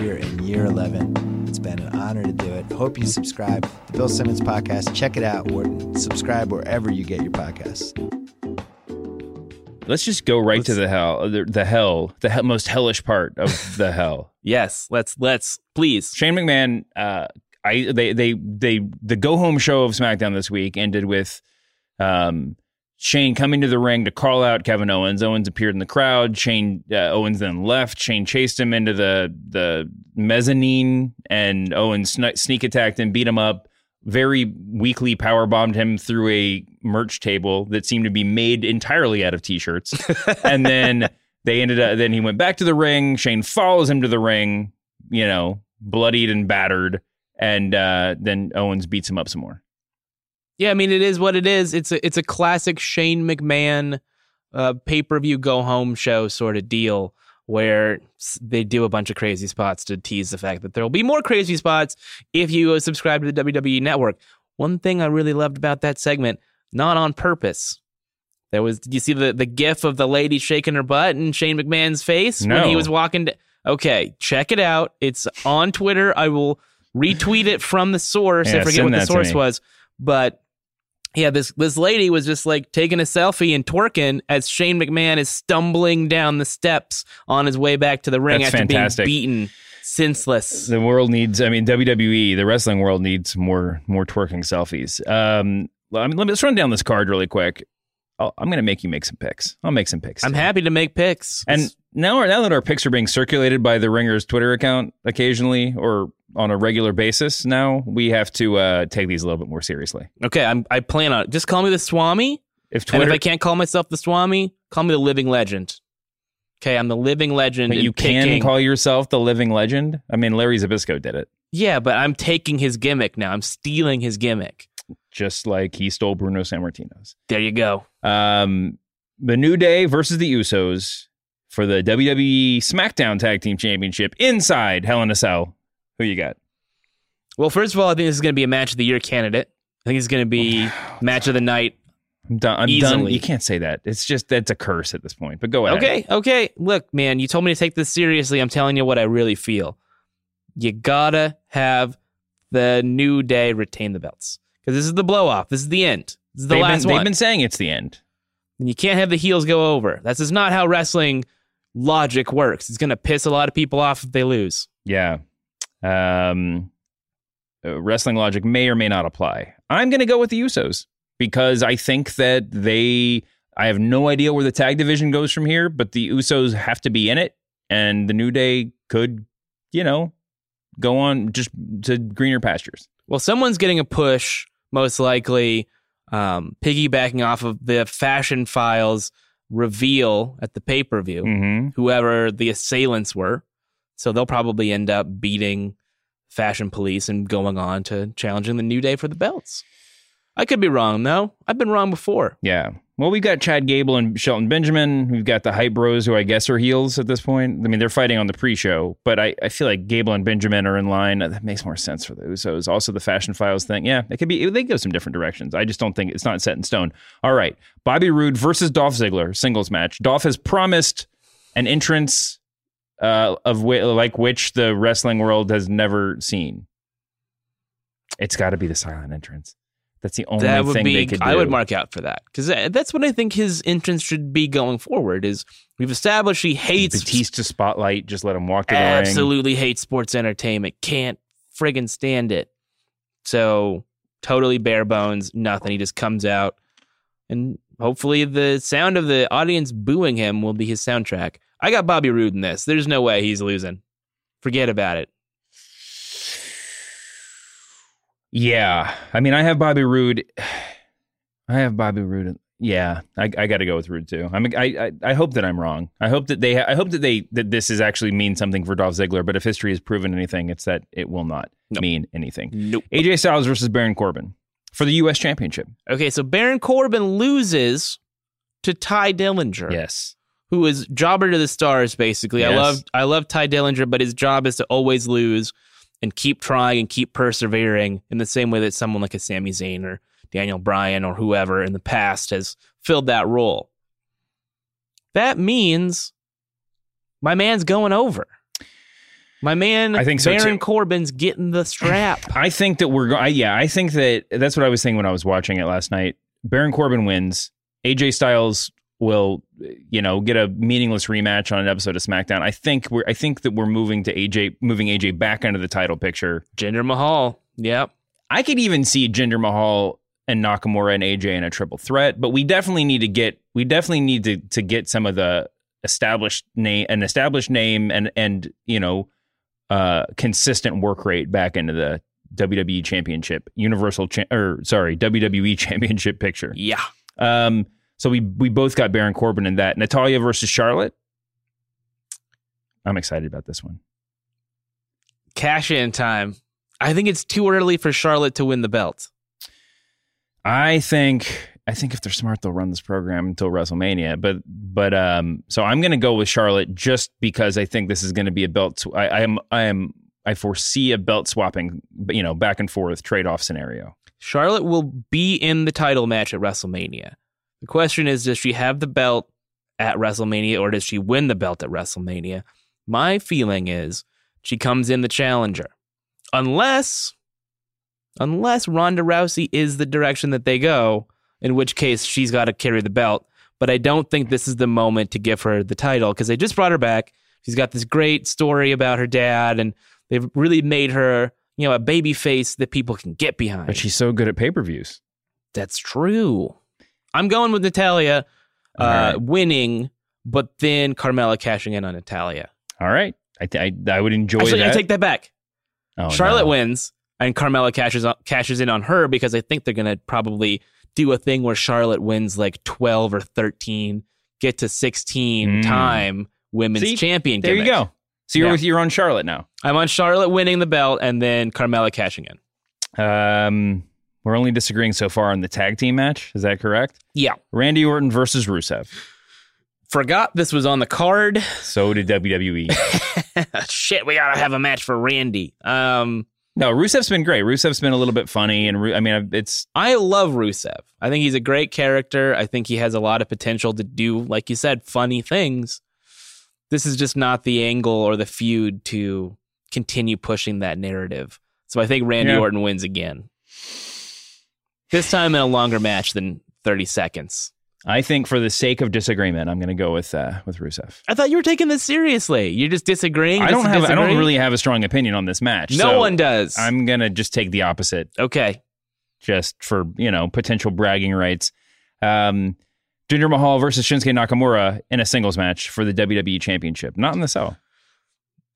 We are in year 11. It's been an honor to do it. Hope you subscribe. The Bill Simmons podcast. Check it out. Or subscribe wherever you get your podcasts. Let's just go right to the hell, the, the hell, the he- most hellish part of the hell. Yes, let's let's please. Shane McMahon, uh, I they they they the go home show of SmackDown this week ended with um, Shane coming to the ring to call out Kevin Owens. Owens appeared in the crowd. Shane uh, Owens then left. Shane chased him into the the mezzanine, and Owens sne- sneak attacked him, beat him up. Very weakly power bombed him through a merch table that seemed to be made entirely out of t-shirts, and then they ended up. Then he went back to the ring. Shane follows him to the ring. You know, bloodied and battered, and uh, then Owens beats him up some more. Yeah, I mean it is what it is. It's a it's a classic Shane McMahon uh, pay per view go home show sort of deal where they do a bunch of crazy spots to tease the fact that there will be more crazy spots if you uh, subscribe to the WWE network. One thing I really loved about that segment, not on purpose. There was did you see the the gif of the lady shaking her butt in Shane McMahon's face when he was walking to, Okay, check it out. It's on Twitter. I will retweet it from the source. Yeah, I forget what the source was, but yeah, this this lady was just like taking a selfie and twerking as Shane McMahon is stumbling down the steps on his way back to the ring That's after fantastic. being beaten senseless. The world needs. I mean, WWE, the wrestling world needs more more twerking selfies. Um, I mean, let me, let's run down this card really quick. I'll, I'm going to make you make some picks. I'll make some picks. I'm happy to make picks. And now, now that our picks are being circulated by the Ringer's Twitter account occasionally or on a regular basis, now we have to uh, take these a little bit more seriously. okay, I'm I plan on. Just call me the Swami. If And if I can't call myself the Swami, call me the living legend. Okay, I'm the living legend. you can call yourself the living legend. I mean, Larry Zbyszko did it, Yeah, but I'm taking his gimmick now. I'm stealing his gimmick. just like he stole Bruno Sammartino's. There you go. Um, the New Day versus the Usos for the WWE SmackDown Tag Team Championship inside Hell in a Cell. Who you got? Well, first of all, I think this is going to be a match of the year candidate. I think it's going to be match of the night. I'm done. I'm done. You can't say that. It's just that's a curse at this point. But go ahead. Okay, okay. Look, man, you told me to take this seriously. I'm telling you what I really feel. You gotta have the new day retain the belts because this is the blow off. This is the end. This is the they've last been, one. They've been saying it's the end. and you can't have the heels go over. That's just not how wrestling logic works. It's gonna piss a lot of people off if they lose. Yeah. Um, uh, wrestling logic may or may not apply. I'm going to go with the Usos because I think that they. I have no idea where the tag division goes from here, but the Usos have to be in it, and the New Day could, you know, go on just to greener pastures. Well, someone's getting a push, most likely, um, piggybacking off of the Fashion Files reveal at the pay per view. Mm-hmm. whoever the assailants were. So they'll probably end up beating Fashion Police and going on to challenging the New Day for the belts. I could be wrong, though. I've been wrong before. Yeah. Well, we've got Chad Gable and Shelton Benjamin. We've got the Hype Bros, who I guess are heels at this point. I mean, they're fighting on the pre-show, but I, I feel like Gable and Benjamin are in line. That makes more sense for the Usos. Also, the Fashion Files thing. Yeah, it could be. They go some different directions. I just don't think it's not set in stone. All right, Bobby Roode versus Dolph Ziggler singles match. Dolph has promised an entrance uh, of like which the wrestling world has never seen. It's got to be the silent entrance. That's the only that would thing be. they could do. I would mark out for that because that's what I think his entrance should be going forward. Is we've established he hates Batista spotlight. Just let him walk to the ring. absolutely hates sports entertainment. Can't friggin' stand it. So totally bare bones, nothing. He just comes out, and hopefully the sound of the audience booing him will be his soundtrack. I got Bobby Roode in this. There's no way he's losing. Forget about it. Yeah, I mean, I have Bobby Roode. I have Bobby Roode. Yeah, I, I got to go with Roode too. I mean, I, I I hope that I'm wrong. I hope that they I hope that they that this is actually mean something for Dolph Ziggler. But if history has proven anything, it's that it will not mean anything. Nope. AJ Styles versus Baron Corbin for the U.S. Championship. Okay, so Baron Corbin loses to Tye Dillinger. Yes. who is jobber to the stars basically. I love I love Tye Dillinger, but his job is to always lose and keep trying and keep persevering in the same way that someone like a Sami Zayn or Daniel Bryan or whoever in the past has filled that role. That means my man's going over. My man I think so, Baron too. Corbin's getting the strap. I think that we're going. Yeah, I think that that's what I was thinking when I was watching it last night. Baron Corbin wins. AJ Styles will you know get a meaningless rematch on an episode of SmackDown. I think we're I think that we're moving to AJ moving AJ back into the title picture. Jinder Mahal. Yep. I could even see Jinder Mahal and Nakamura and AJ in a triple threat, but we definitely need to get we definitely need to to get some of the established name an established name and and you know uh consistent work rate back into the WWE championship universal cha- or sorry WWE championship picture. Yeah. Um so we we both got Baron Corbin in that. Natalya versus Charlotte. I'm excited about this one. Cash in time. I think it's too early for Charlotte to win the belt. I think I think if they're smart, they'll run this program until WrestleMania. But but um, so I'm going to go with Charlotte just because I think this is going to be a belt. Sw- I, I am I am I foresee a belt swapping, you know, back and forth trade off scenario. Charlotte will be in the title match at WrestleMania. The question is, does she have the belt at WrestleMania or does she win the belt at WrestleMania? My feeling is she comes in the challenger. Unless unless Ronda Rousey is the direction that they go, in which case she's got to carry the belt. But I don't think this is the moment to give her the title because they just brought her back. She's got this great story about her dad, and they've really made her, you know, a baby face that people can get behind. But she's so good at pay per views. That's true. I'm going with Natalya uh, right. winning, but then Carmella cashing in on Natalya. All right, I th- I, I would enjoy Actually, that. I take that back. Oh, Charlotte no. wins, and Carmella cashes on, cashes in on her because I think they're going to probably do a thing where Charlotte wins like 12 or 13, get to 16 Mm. time women's See? champion. There you go. So you're Yeah. with you're on Charlotte now. I'm on Charlotte winning the belt and then Carmella cashing in. Um, we're only disagreeing so far on the tag team match. Is that correct? Yeah. Randy Orton versus Rusev. Forgot this was on the card. So did WWE. Shit, we got to have a match for Randy. Um, No, Rusev's been great. Rusev's been a little bit funny, and I mean, it's I love Rusev. I think he's a great character. I think he has a lot of potential to do, like you said, funny things. This is just not the angle or the feud to continue pushing that narrative. So I think Randy Yeah. Orton wins again. This time in a longer match than 30 seconds. I think for the sake of disagreement, I'm going to go with uh, with Rusev. I thought you were taking this seriously. You're just disagreeing. I don't have I don't really have a strong opinion on this match. No so one does. I'm going to just take the opposite, okay. just for you know potential bragging rights. Um, Jinder Mahal versus Shinsuke Nakamura in a singles match for the WWE Championship, not in the cell.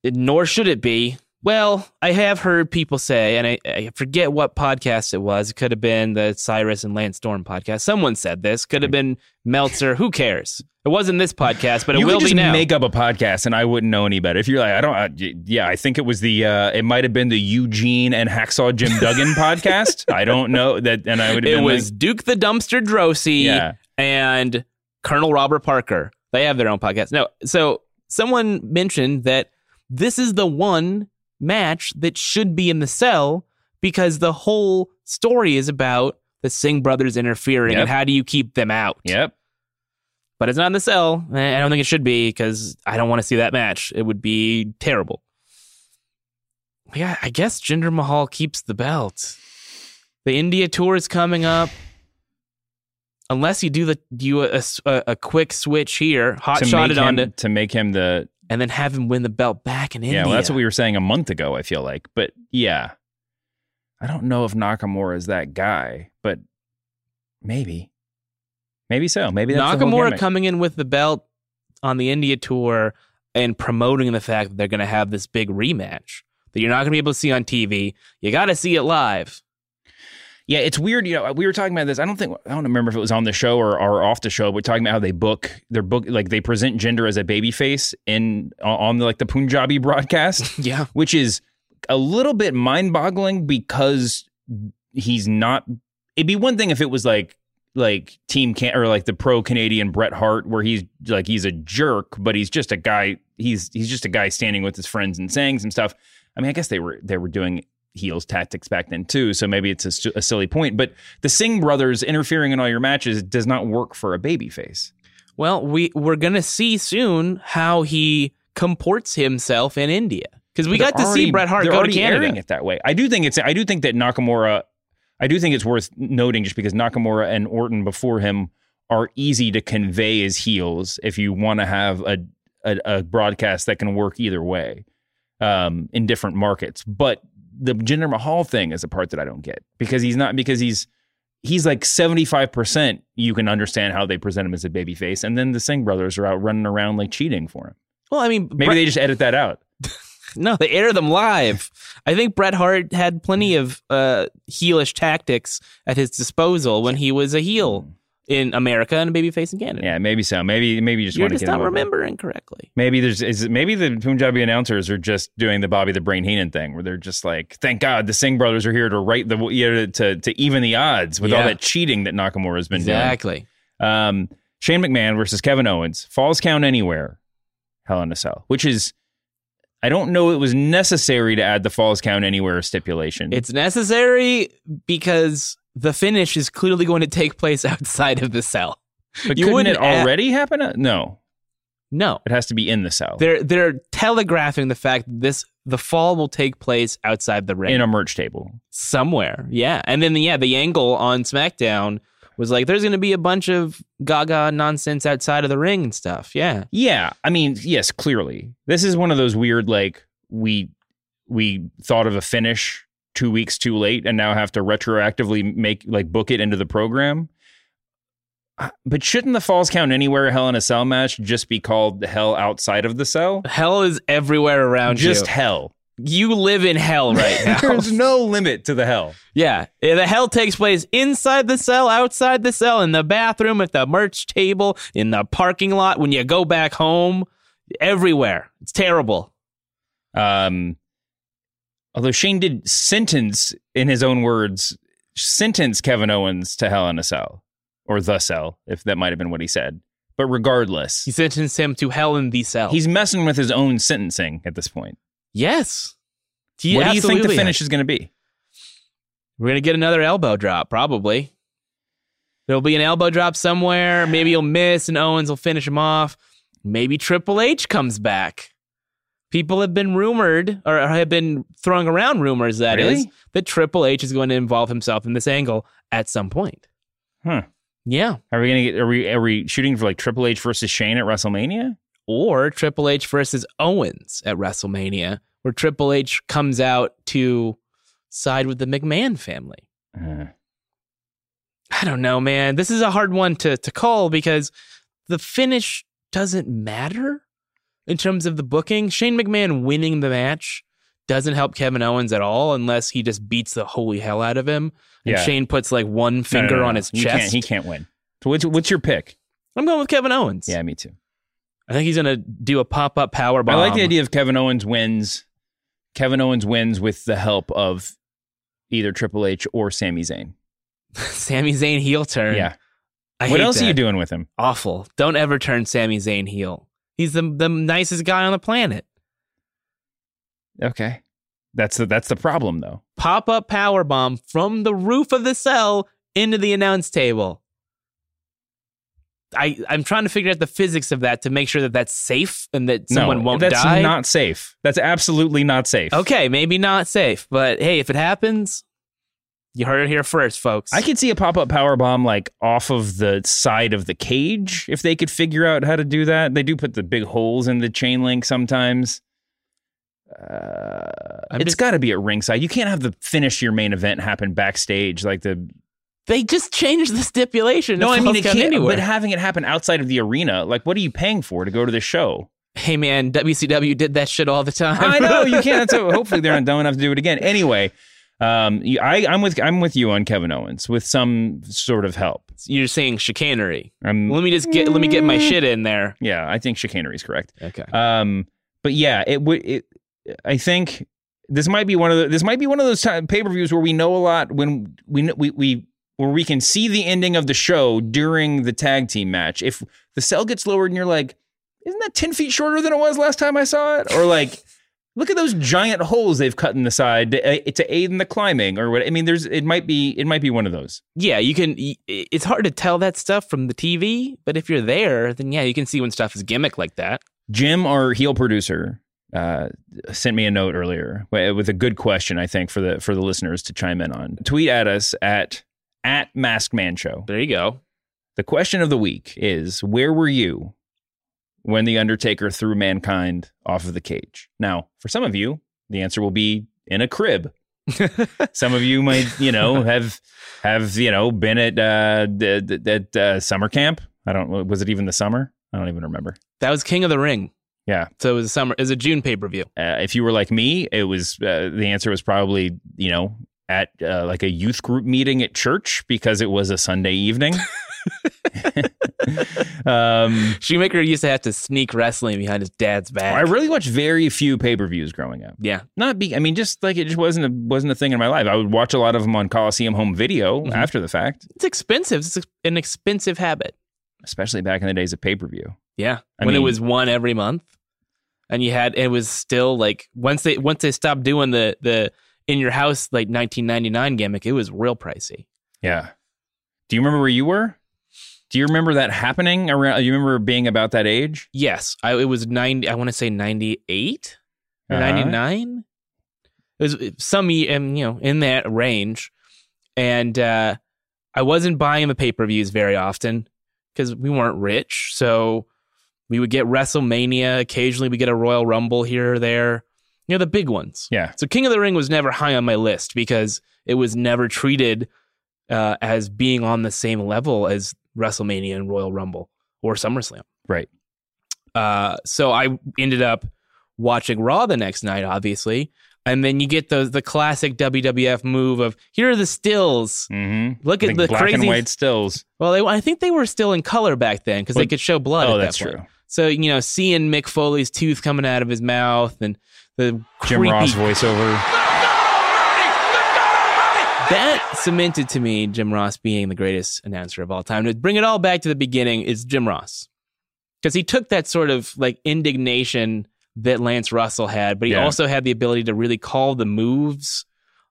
nor should it be. Well, I have heard people say, and I, I forget what podcast it was. It could have been the Cyrus and Lance Storm podcast. Someone said this. Could have been Meltzer. Who cares? It wasn't this podcast, but it you will could just be now. make up a podcast, and I wouldn't know any better. If you're like, I don't, y- yeah, I think it was the, uh, it might have been the Eugene and Hacksaw Jim Duggan podcast. I don't know that, and I would it been was like, Duke the Dumpster Droese Yeah. and Colonel Robert Parker. They have their own podcast. No, so someone mentioned that this is the one match that should be in the cell because the whole story is about the Singh brothers interfering Yep. and how do you keep them out. yep. But it's not in the cell. and I don't think it should be because I don't want to see that match. It would be terrible. Yeah, I guess Jinder Mahal keeps the belt. The India tour is coming up. Unless you do the do a, a, a quick switch here, hot shot it him, onto, to make him the and then have him win the belt back in India. yeah. Well, that's what we were saying a month ago. I feel like, but yeah, I don't know if Nakamura is that guy, but maybe, maybe so. Maybe that's Nakamura coming in with the belt on the India tour and promoting the fact that they're going to have this big rematch that you're not going to be able to see on TV. You got to see it live. Yeah, it's weird. You know, we were talking about this. I don't think I don't remember if it was on the show or, or off the show. But talking about how they book their book, like they present Jinder as a baby face in on the, like the Punjabi broadcast, Yeah. which is a little bit mind boggling because he's not. It'd be one thing if it was like like team can or like the pro Canadian Bret Hart, where he's like he's a jerk, but he's just a guy. He's he's just a guy standing with his friends and saying some stuff. I mean, I guess they were they were doing heels tactics back then too, so maybe it's a, a silly point. But the Singh brothers interfering in all your matches does not work for a babyface. Well, we we're going to see soon how he comports himself in India because we got to already- see Bret Hart go to Canada. it that way. I do think it's. I do think that Nakamura. I do think it's worth noting just because Nakamura and Orton before him are easy to convey as heels if you want to have a, a a broadcast that can work either way um, in different markets. But the Jinder Mahal thing is a part that I don't get because he's not because he's he's like 75% you can understand how they present him as a baby face and then the Singh brothers are out running around like cheating for him. Well, I mean, Maybe Bret- they just edit that out. no, they air them live. I think Bret Hart had plenty of uh, heelish tactics at his disposal when he was a heel in America and a babyface in Canada. Yeah, maybe so. Maybe maybe you just You're want to just get him not remembering correctly. Maybe there's is it- maybe the Punjabi announcers are just doing the Bobby the Brain Heenan thing, where they're just like, "Thank God the Singh brothers are here to right the you know, to to even the odds with all that cheating that Nakamura has been Exactly. doing." Exactly. Um, Shane McMahon versus Kevin Owens, falls count anywhere, Hell in a Cell, which is. I don't know it was necessary to add the falls count anywhere stipulation. It's necessary because the finish is clearly going to take place outside of the cell. but you couldn't wouldn't it add- already happen? Uh, no, No. it has to be in the cell They're they're telegraphing the fact that this the fall will take place outside the ring in a merch table. somewhere. Yeah. And then yeah, the angle on SmackDown was like there's going to be a bunch of gaga nonsense outside of the ring and stuff. Yeah. Yeah, I mean, yes, clearly. This is one of those weird like we we thought of a finish 2 weeks too late and now have to retroactively make like book it into the program. Uh, But shouldn't the falls count anywhere hell in a cell match just be called the hell outside of the cell? Hell is everywhere around Just you. Just hell. You live in hell right now. There's no limit to the hell. Yeah, eh, the hell takes place inside the cell, outside the cell, in the bathroom, at the merch table, in the parking lot, when you go back home, everywhere. It's terrible. Um, although Shane did sentence, in his own words, sentence Kevin Owens to hell in a cell or the cell, if that might have been what he said. But regardless, He sentenced him to hell in the cell. he's messing with his own sentencing at this point. yes. He what do you think the finish is going to be? We're gonna get another elbow drop, probably. There'll be an elbow drop somewhere. Maybe he'll miss, and Owens will finish him off. Maybe Triple H comes back. People have been rumored, or have been throwing around rumors that is Really? that Triple H is going to involve himself in this angle at some point. Huh? Yeah, Are we to get? Are we? Are we shooting for like Triple H versus Shane at WrestleMania? or Triple H versus Owens at WrestleMania, where Triple H comes out to side with the McMahon family. Uh, I don't know, man. This is a hard one to to call because the finish doesn't matter in terms of the booking. Shane McMahon winning the match doesn't help Kevin Owens at all unless he just beats the holy hell out of him. And Yeah. Shane puts like one no, no, finger no, no. on his He chest. Can't, he can't win. So what's what's your pick? I'm going with Kevin Owens. Yeah, me too. I think he's gonna do a pop up power bomb. I like the idea of Kevin Owens wins. Kevin Owens wins with the help of either Triple H or Sami Zayn. Sami Zayn heel turn. Yeah. I what else are you doing with him? Awful. Don't ever turn Sami Zayn heel. He's the the nicest guy on the planet. Okay, that's the that's the problem though. pop up power bomb from the roof of the cell into the announce table. I I'm trying to figure out the physics of that to make sure that that's safe and that someone no, won't that's die. That's not safe. That's absolutely not safe. okay, maybe not safe, but hey, if it happens, You heard it here first, folks. I could see a pop up power bomb like off of the side of the cage if they could figure out how to do that. They do put the big holes in the chain link sometimes. Uh, I'm it's just- got to be at ringside. You can't have the finish your main event happen backstage like the. they just changed the stipulation. No, If I mean it can't. anywhere. But having it happen outside of the arena, like what are you paying for to go to the show? hey man, WCW did that shit all the time. I know you can't. So hopefully they're not dumb enough to do it again. Anyway, um, I, I'm with I'm with you on Kevin Owens with some sort of help. You're saying chicanery. I'm Let me just get let me get my shit in there. yeah, I think chicanery is correct. Okay. Um, but yeah, it would. It, I think this might be one of the. This might be one of those time pay per views where we know a lot when we we we where we can see the ending of the show during the tag team match. If the cell gets lowered and you're like, isn't that ten feet shorter than it was last time I saw it? Or like. Look at those giant holes they've cut in the side to, uh, to aid in the climbing, or what? I mean, there's it might be it might be one of those. Yeah, you can. It's hard to tell that stuff from the TV, but if you're there, then yeah, you can see when stuff is gimmick like that. Jim, our heel producer, uh, sent me a note earlier with a good question. I think for the for the listeners to chime in on. Tweet at us at at Masked Man Show. There you go. The question of the week is: Where were you when the Undertaker threw mankind off of the cage? Now, for some of you, the answer will be in a crib. some of you might, you know, have have you know been at uh, d- at uh, summer camp. I don't. Was it even the summer? I don't even remember. That was King of the Ring. Yeah. So it was a summer. It was a June pay per view. Uh, if you were like me, it was uh, the answer was probably you know at uh, like a youth group meeting at church because it was a Sunday evening. um, Shoemaker used to have to sneak wrestling behind his dad's back. I really watched very few pay per views growing up. yeah, Not be, I mean, just like it just wasn't a, wasn't a thing in my life. I would watch a lot of them on Coliseum home video Mhm. after the fact, it's expensive. It's an expensive habit. especially back in the days of pay per view. Yeah, I when it was one every month, and you had it was still like once they once they stopped doing the the in your house like 1999 gimmick, it was real pricey. Yeah. Do you remember where you were? Do you remember that happening around? You remember being about that age? Yes, I, it was 90. I want to say 98 or Uh-huh. 99. It was some um, you know in that range, and uh, I wasn't buying the pay per views very often because we weren't rich. So we would get WrestleMania. Occasionally, we get a Royal Rumble here or there. You know the big ones. Yeah. So King of the Ring was never high on my list because it was never treated uh, as being on the same level as WrestleMania and Royal Rumble or SummerSlam. Right. Uh, so I ended up watching Raw the next night, obviously. And then you get the the classic WWF move of here are the stills. Mm-hmm. Look at the black crazy. and white stills. Well, they, I think they were still in color back then because they could show blood. oh, at that's that point. true. So you know, seeing Mick Foley's tooth coming out of his mouth and the Jim creepy, Ross voiceover. That cemented to me Jim Ross being the greatest announcer of all time. To bring it all back to the beginning is Jim Ross because he took that sort of like indignation that Lance Russell had, but he Yeah. also had the ability to really call the moves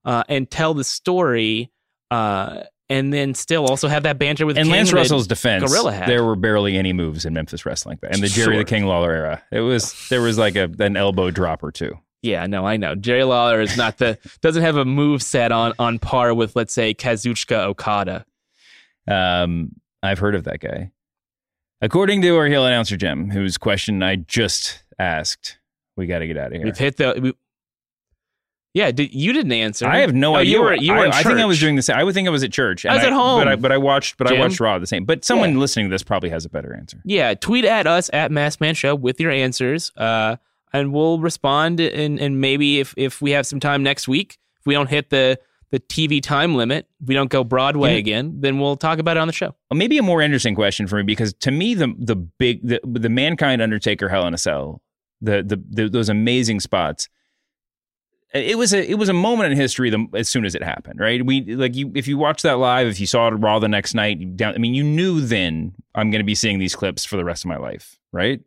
uh, and tell the story, uh, and then still also have that banter with and King Lance Russell's defense, Gorilla had. there were barely any moves in Memphis wrestling in the Jerry Sure. the King Lawler era. It was there was like a an elbow drop or two. Yeah, no, I know. Jerry Lawler is not the doesn't have a move set on on par with let's say Kazuchika Okada. Um, I've heard of that guy. According to our heel announcer Jim, whose question I just asked, we got to get out of here. We've hit the. We, yeah, did, you didn't answer. I have no Oh, idea. You were. You were. I, I think I was doing the same. I would think I was at church. I was at home. but I, but I watched. But I watched Raw the same. But someone Yeah. listening to this probably has a better answer. Yeah, tweet at us at Masked Man Show with your answers, uh, and we'll respond. And and maybe if if we have some time next week, if we don't hit the the TV time limit, we don't go Broadway Yeah. again, then we'll talk about it on the show. Maybe a more interesting question for me because to me the the big the, the mankind Undertaker Hell in a Cell the, the the those amazing spots. It was a it was a moment in history. The, as soon as it happened, right? We like you if you watch that live, if you saw it Raw the next night, down. I mean, you knew then I'm going to be seeing these clips for the rest of my life, right?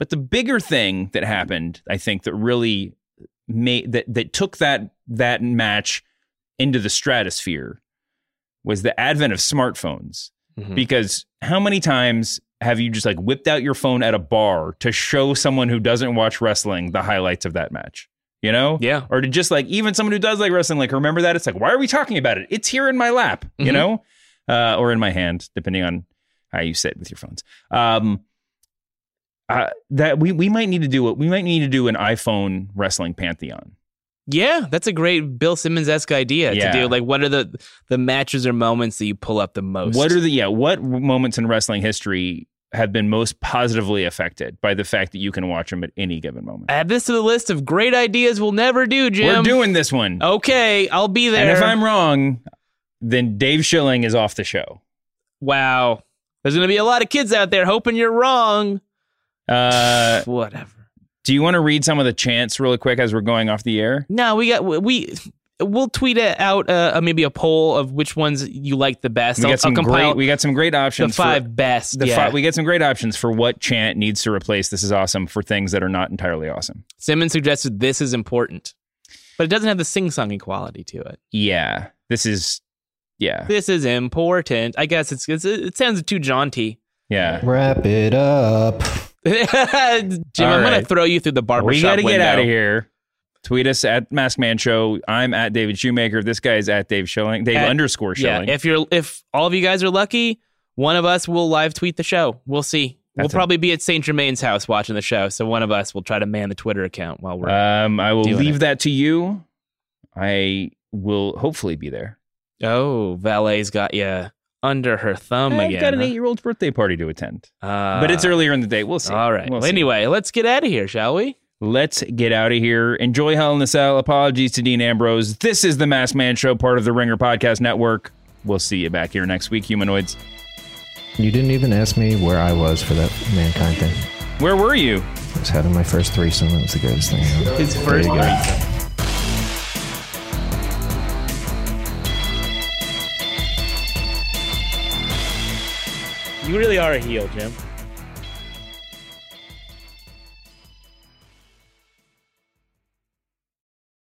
But the bigger thing that happened, I think, that really made that that took that that match into the stratosphere was the advent of smartphones. Because how many times have you just like whipped out your phone at a bar to show someone who doesn't watch wrestling the highlights of that match? You know, Yeah. or to just like even someone who does like wrestling, like remember that it's like, why are we talking about it? It's here in my lap, you Mhm. know, uh, or in my hand, depending on how you sit with your phones. Um, uh, that we we might need to do it. We might need to do an iPhone wrestling pantheon. Yeah, that's a great Bill Simmons esque idea Yeah. to do. Like, what are the the matches or moments that you pull up the most? What are the yeah? What moments in wrestling history have been most positively affected by the fact that you can watch them at any given moment? Add this to the list of great ideas we'll never do, Jim. We're doing this one. Okay, I'll be there. and if I'm wrong, then Dave Schilling is off the show. wow, there's gonna be a lot of kids out there hoping you're wrong. Uh, Whatever. do you want to read some of the chants really quick as we're going off the air? No, we got we. We'll tweet it out uh, maybe a poll of which ones you like the best. We I'll, got some I'll compile great. We got some great options. the five For, best. the yeah. fi- we got some great options for what chant needs to replace. This is awesome for things that are not entirely awesome. Simmons suggested this is important, but it doesn't have the sing-songy quality to it. Yeah, this is. Yeah, This is important. I guess it's, it's it sounds too jaunty. yeah. Wrap it up. Jim, All I'm gonna throw you through the barbershop we got to get window. out of here. Tweet us at Masked Man Show. I'm at David Shoemaker. This guy's at Dave Schilling. Dave At- underscore Yeah, if you're if all of you guys are lucky, one of us will live tweet the show. We'll see. We'll That's a- probably be at St. Germain's house watching the show, so one of us will try to man the Twitter account while we're. um, I will doing leave it. that to you. I will hopefully be there. oh, Valet's got you under her thumb again I've got an huh? eight-year-old's birthday party to attend, Uh, but it's earlier in the day. We'll see. All right. We'll Well, see. anyway, let's get out of here, shall we? Let's get out of here. Enjoy Hell in the Cell. Apologies to Dean Ambrose. This is the Masked Man Show, part of the Ringer Podcast Network. We'll see you back here next week, humanoids. You didn't even ask me where I was for that mankind thing. Where were you? I was having my first threesome. It was the greatest thing ever. His first you threesome. You really are a heel, Jim.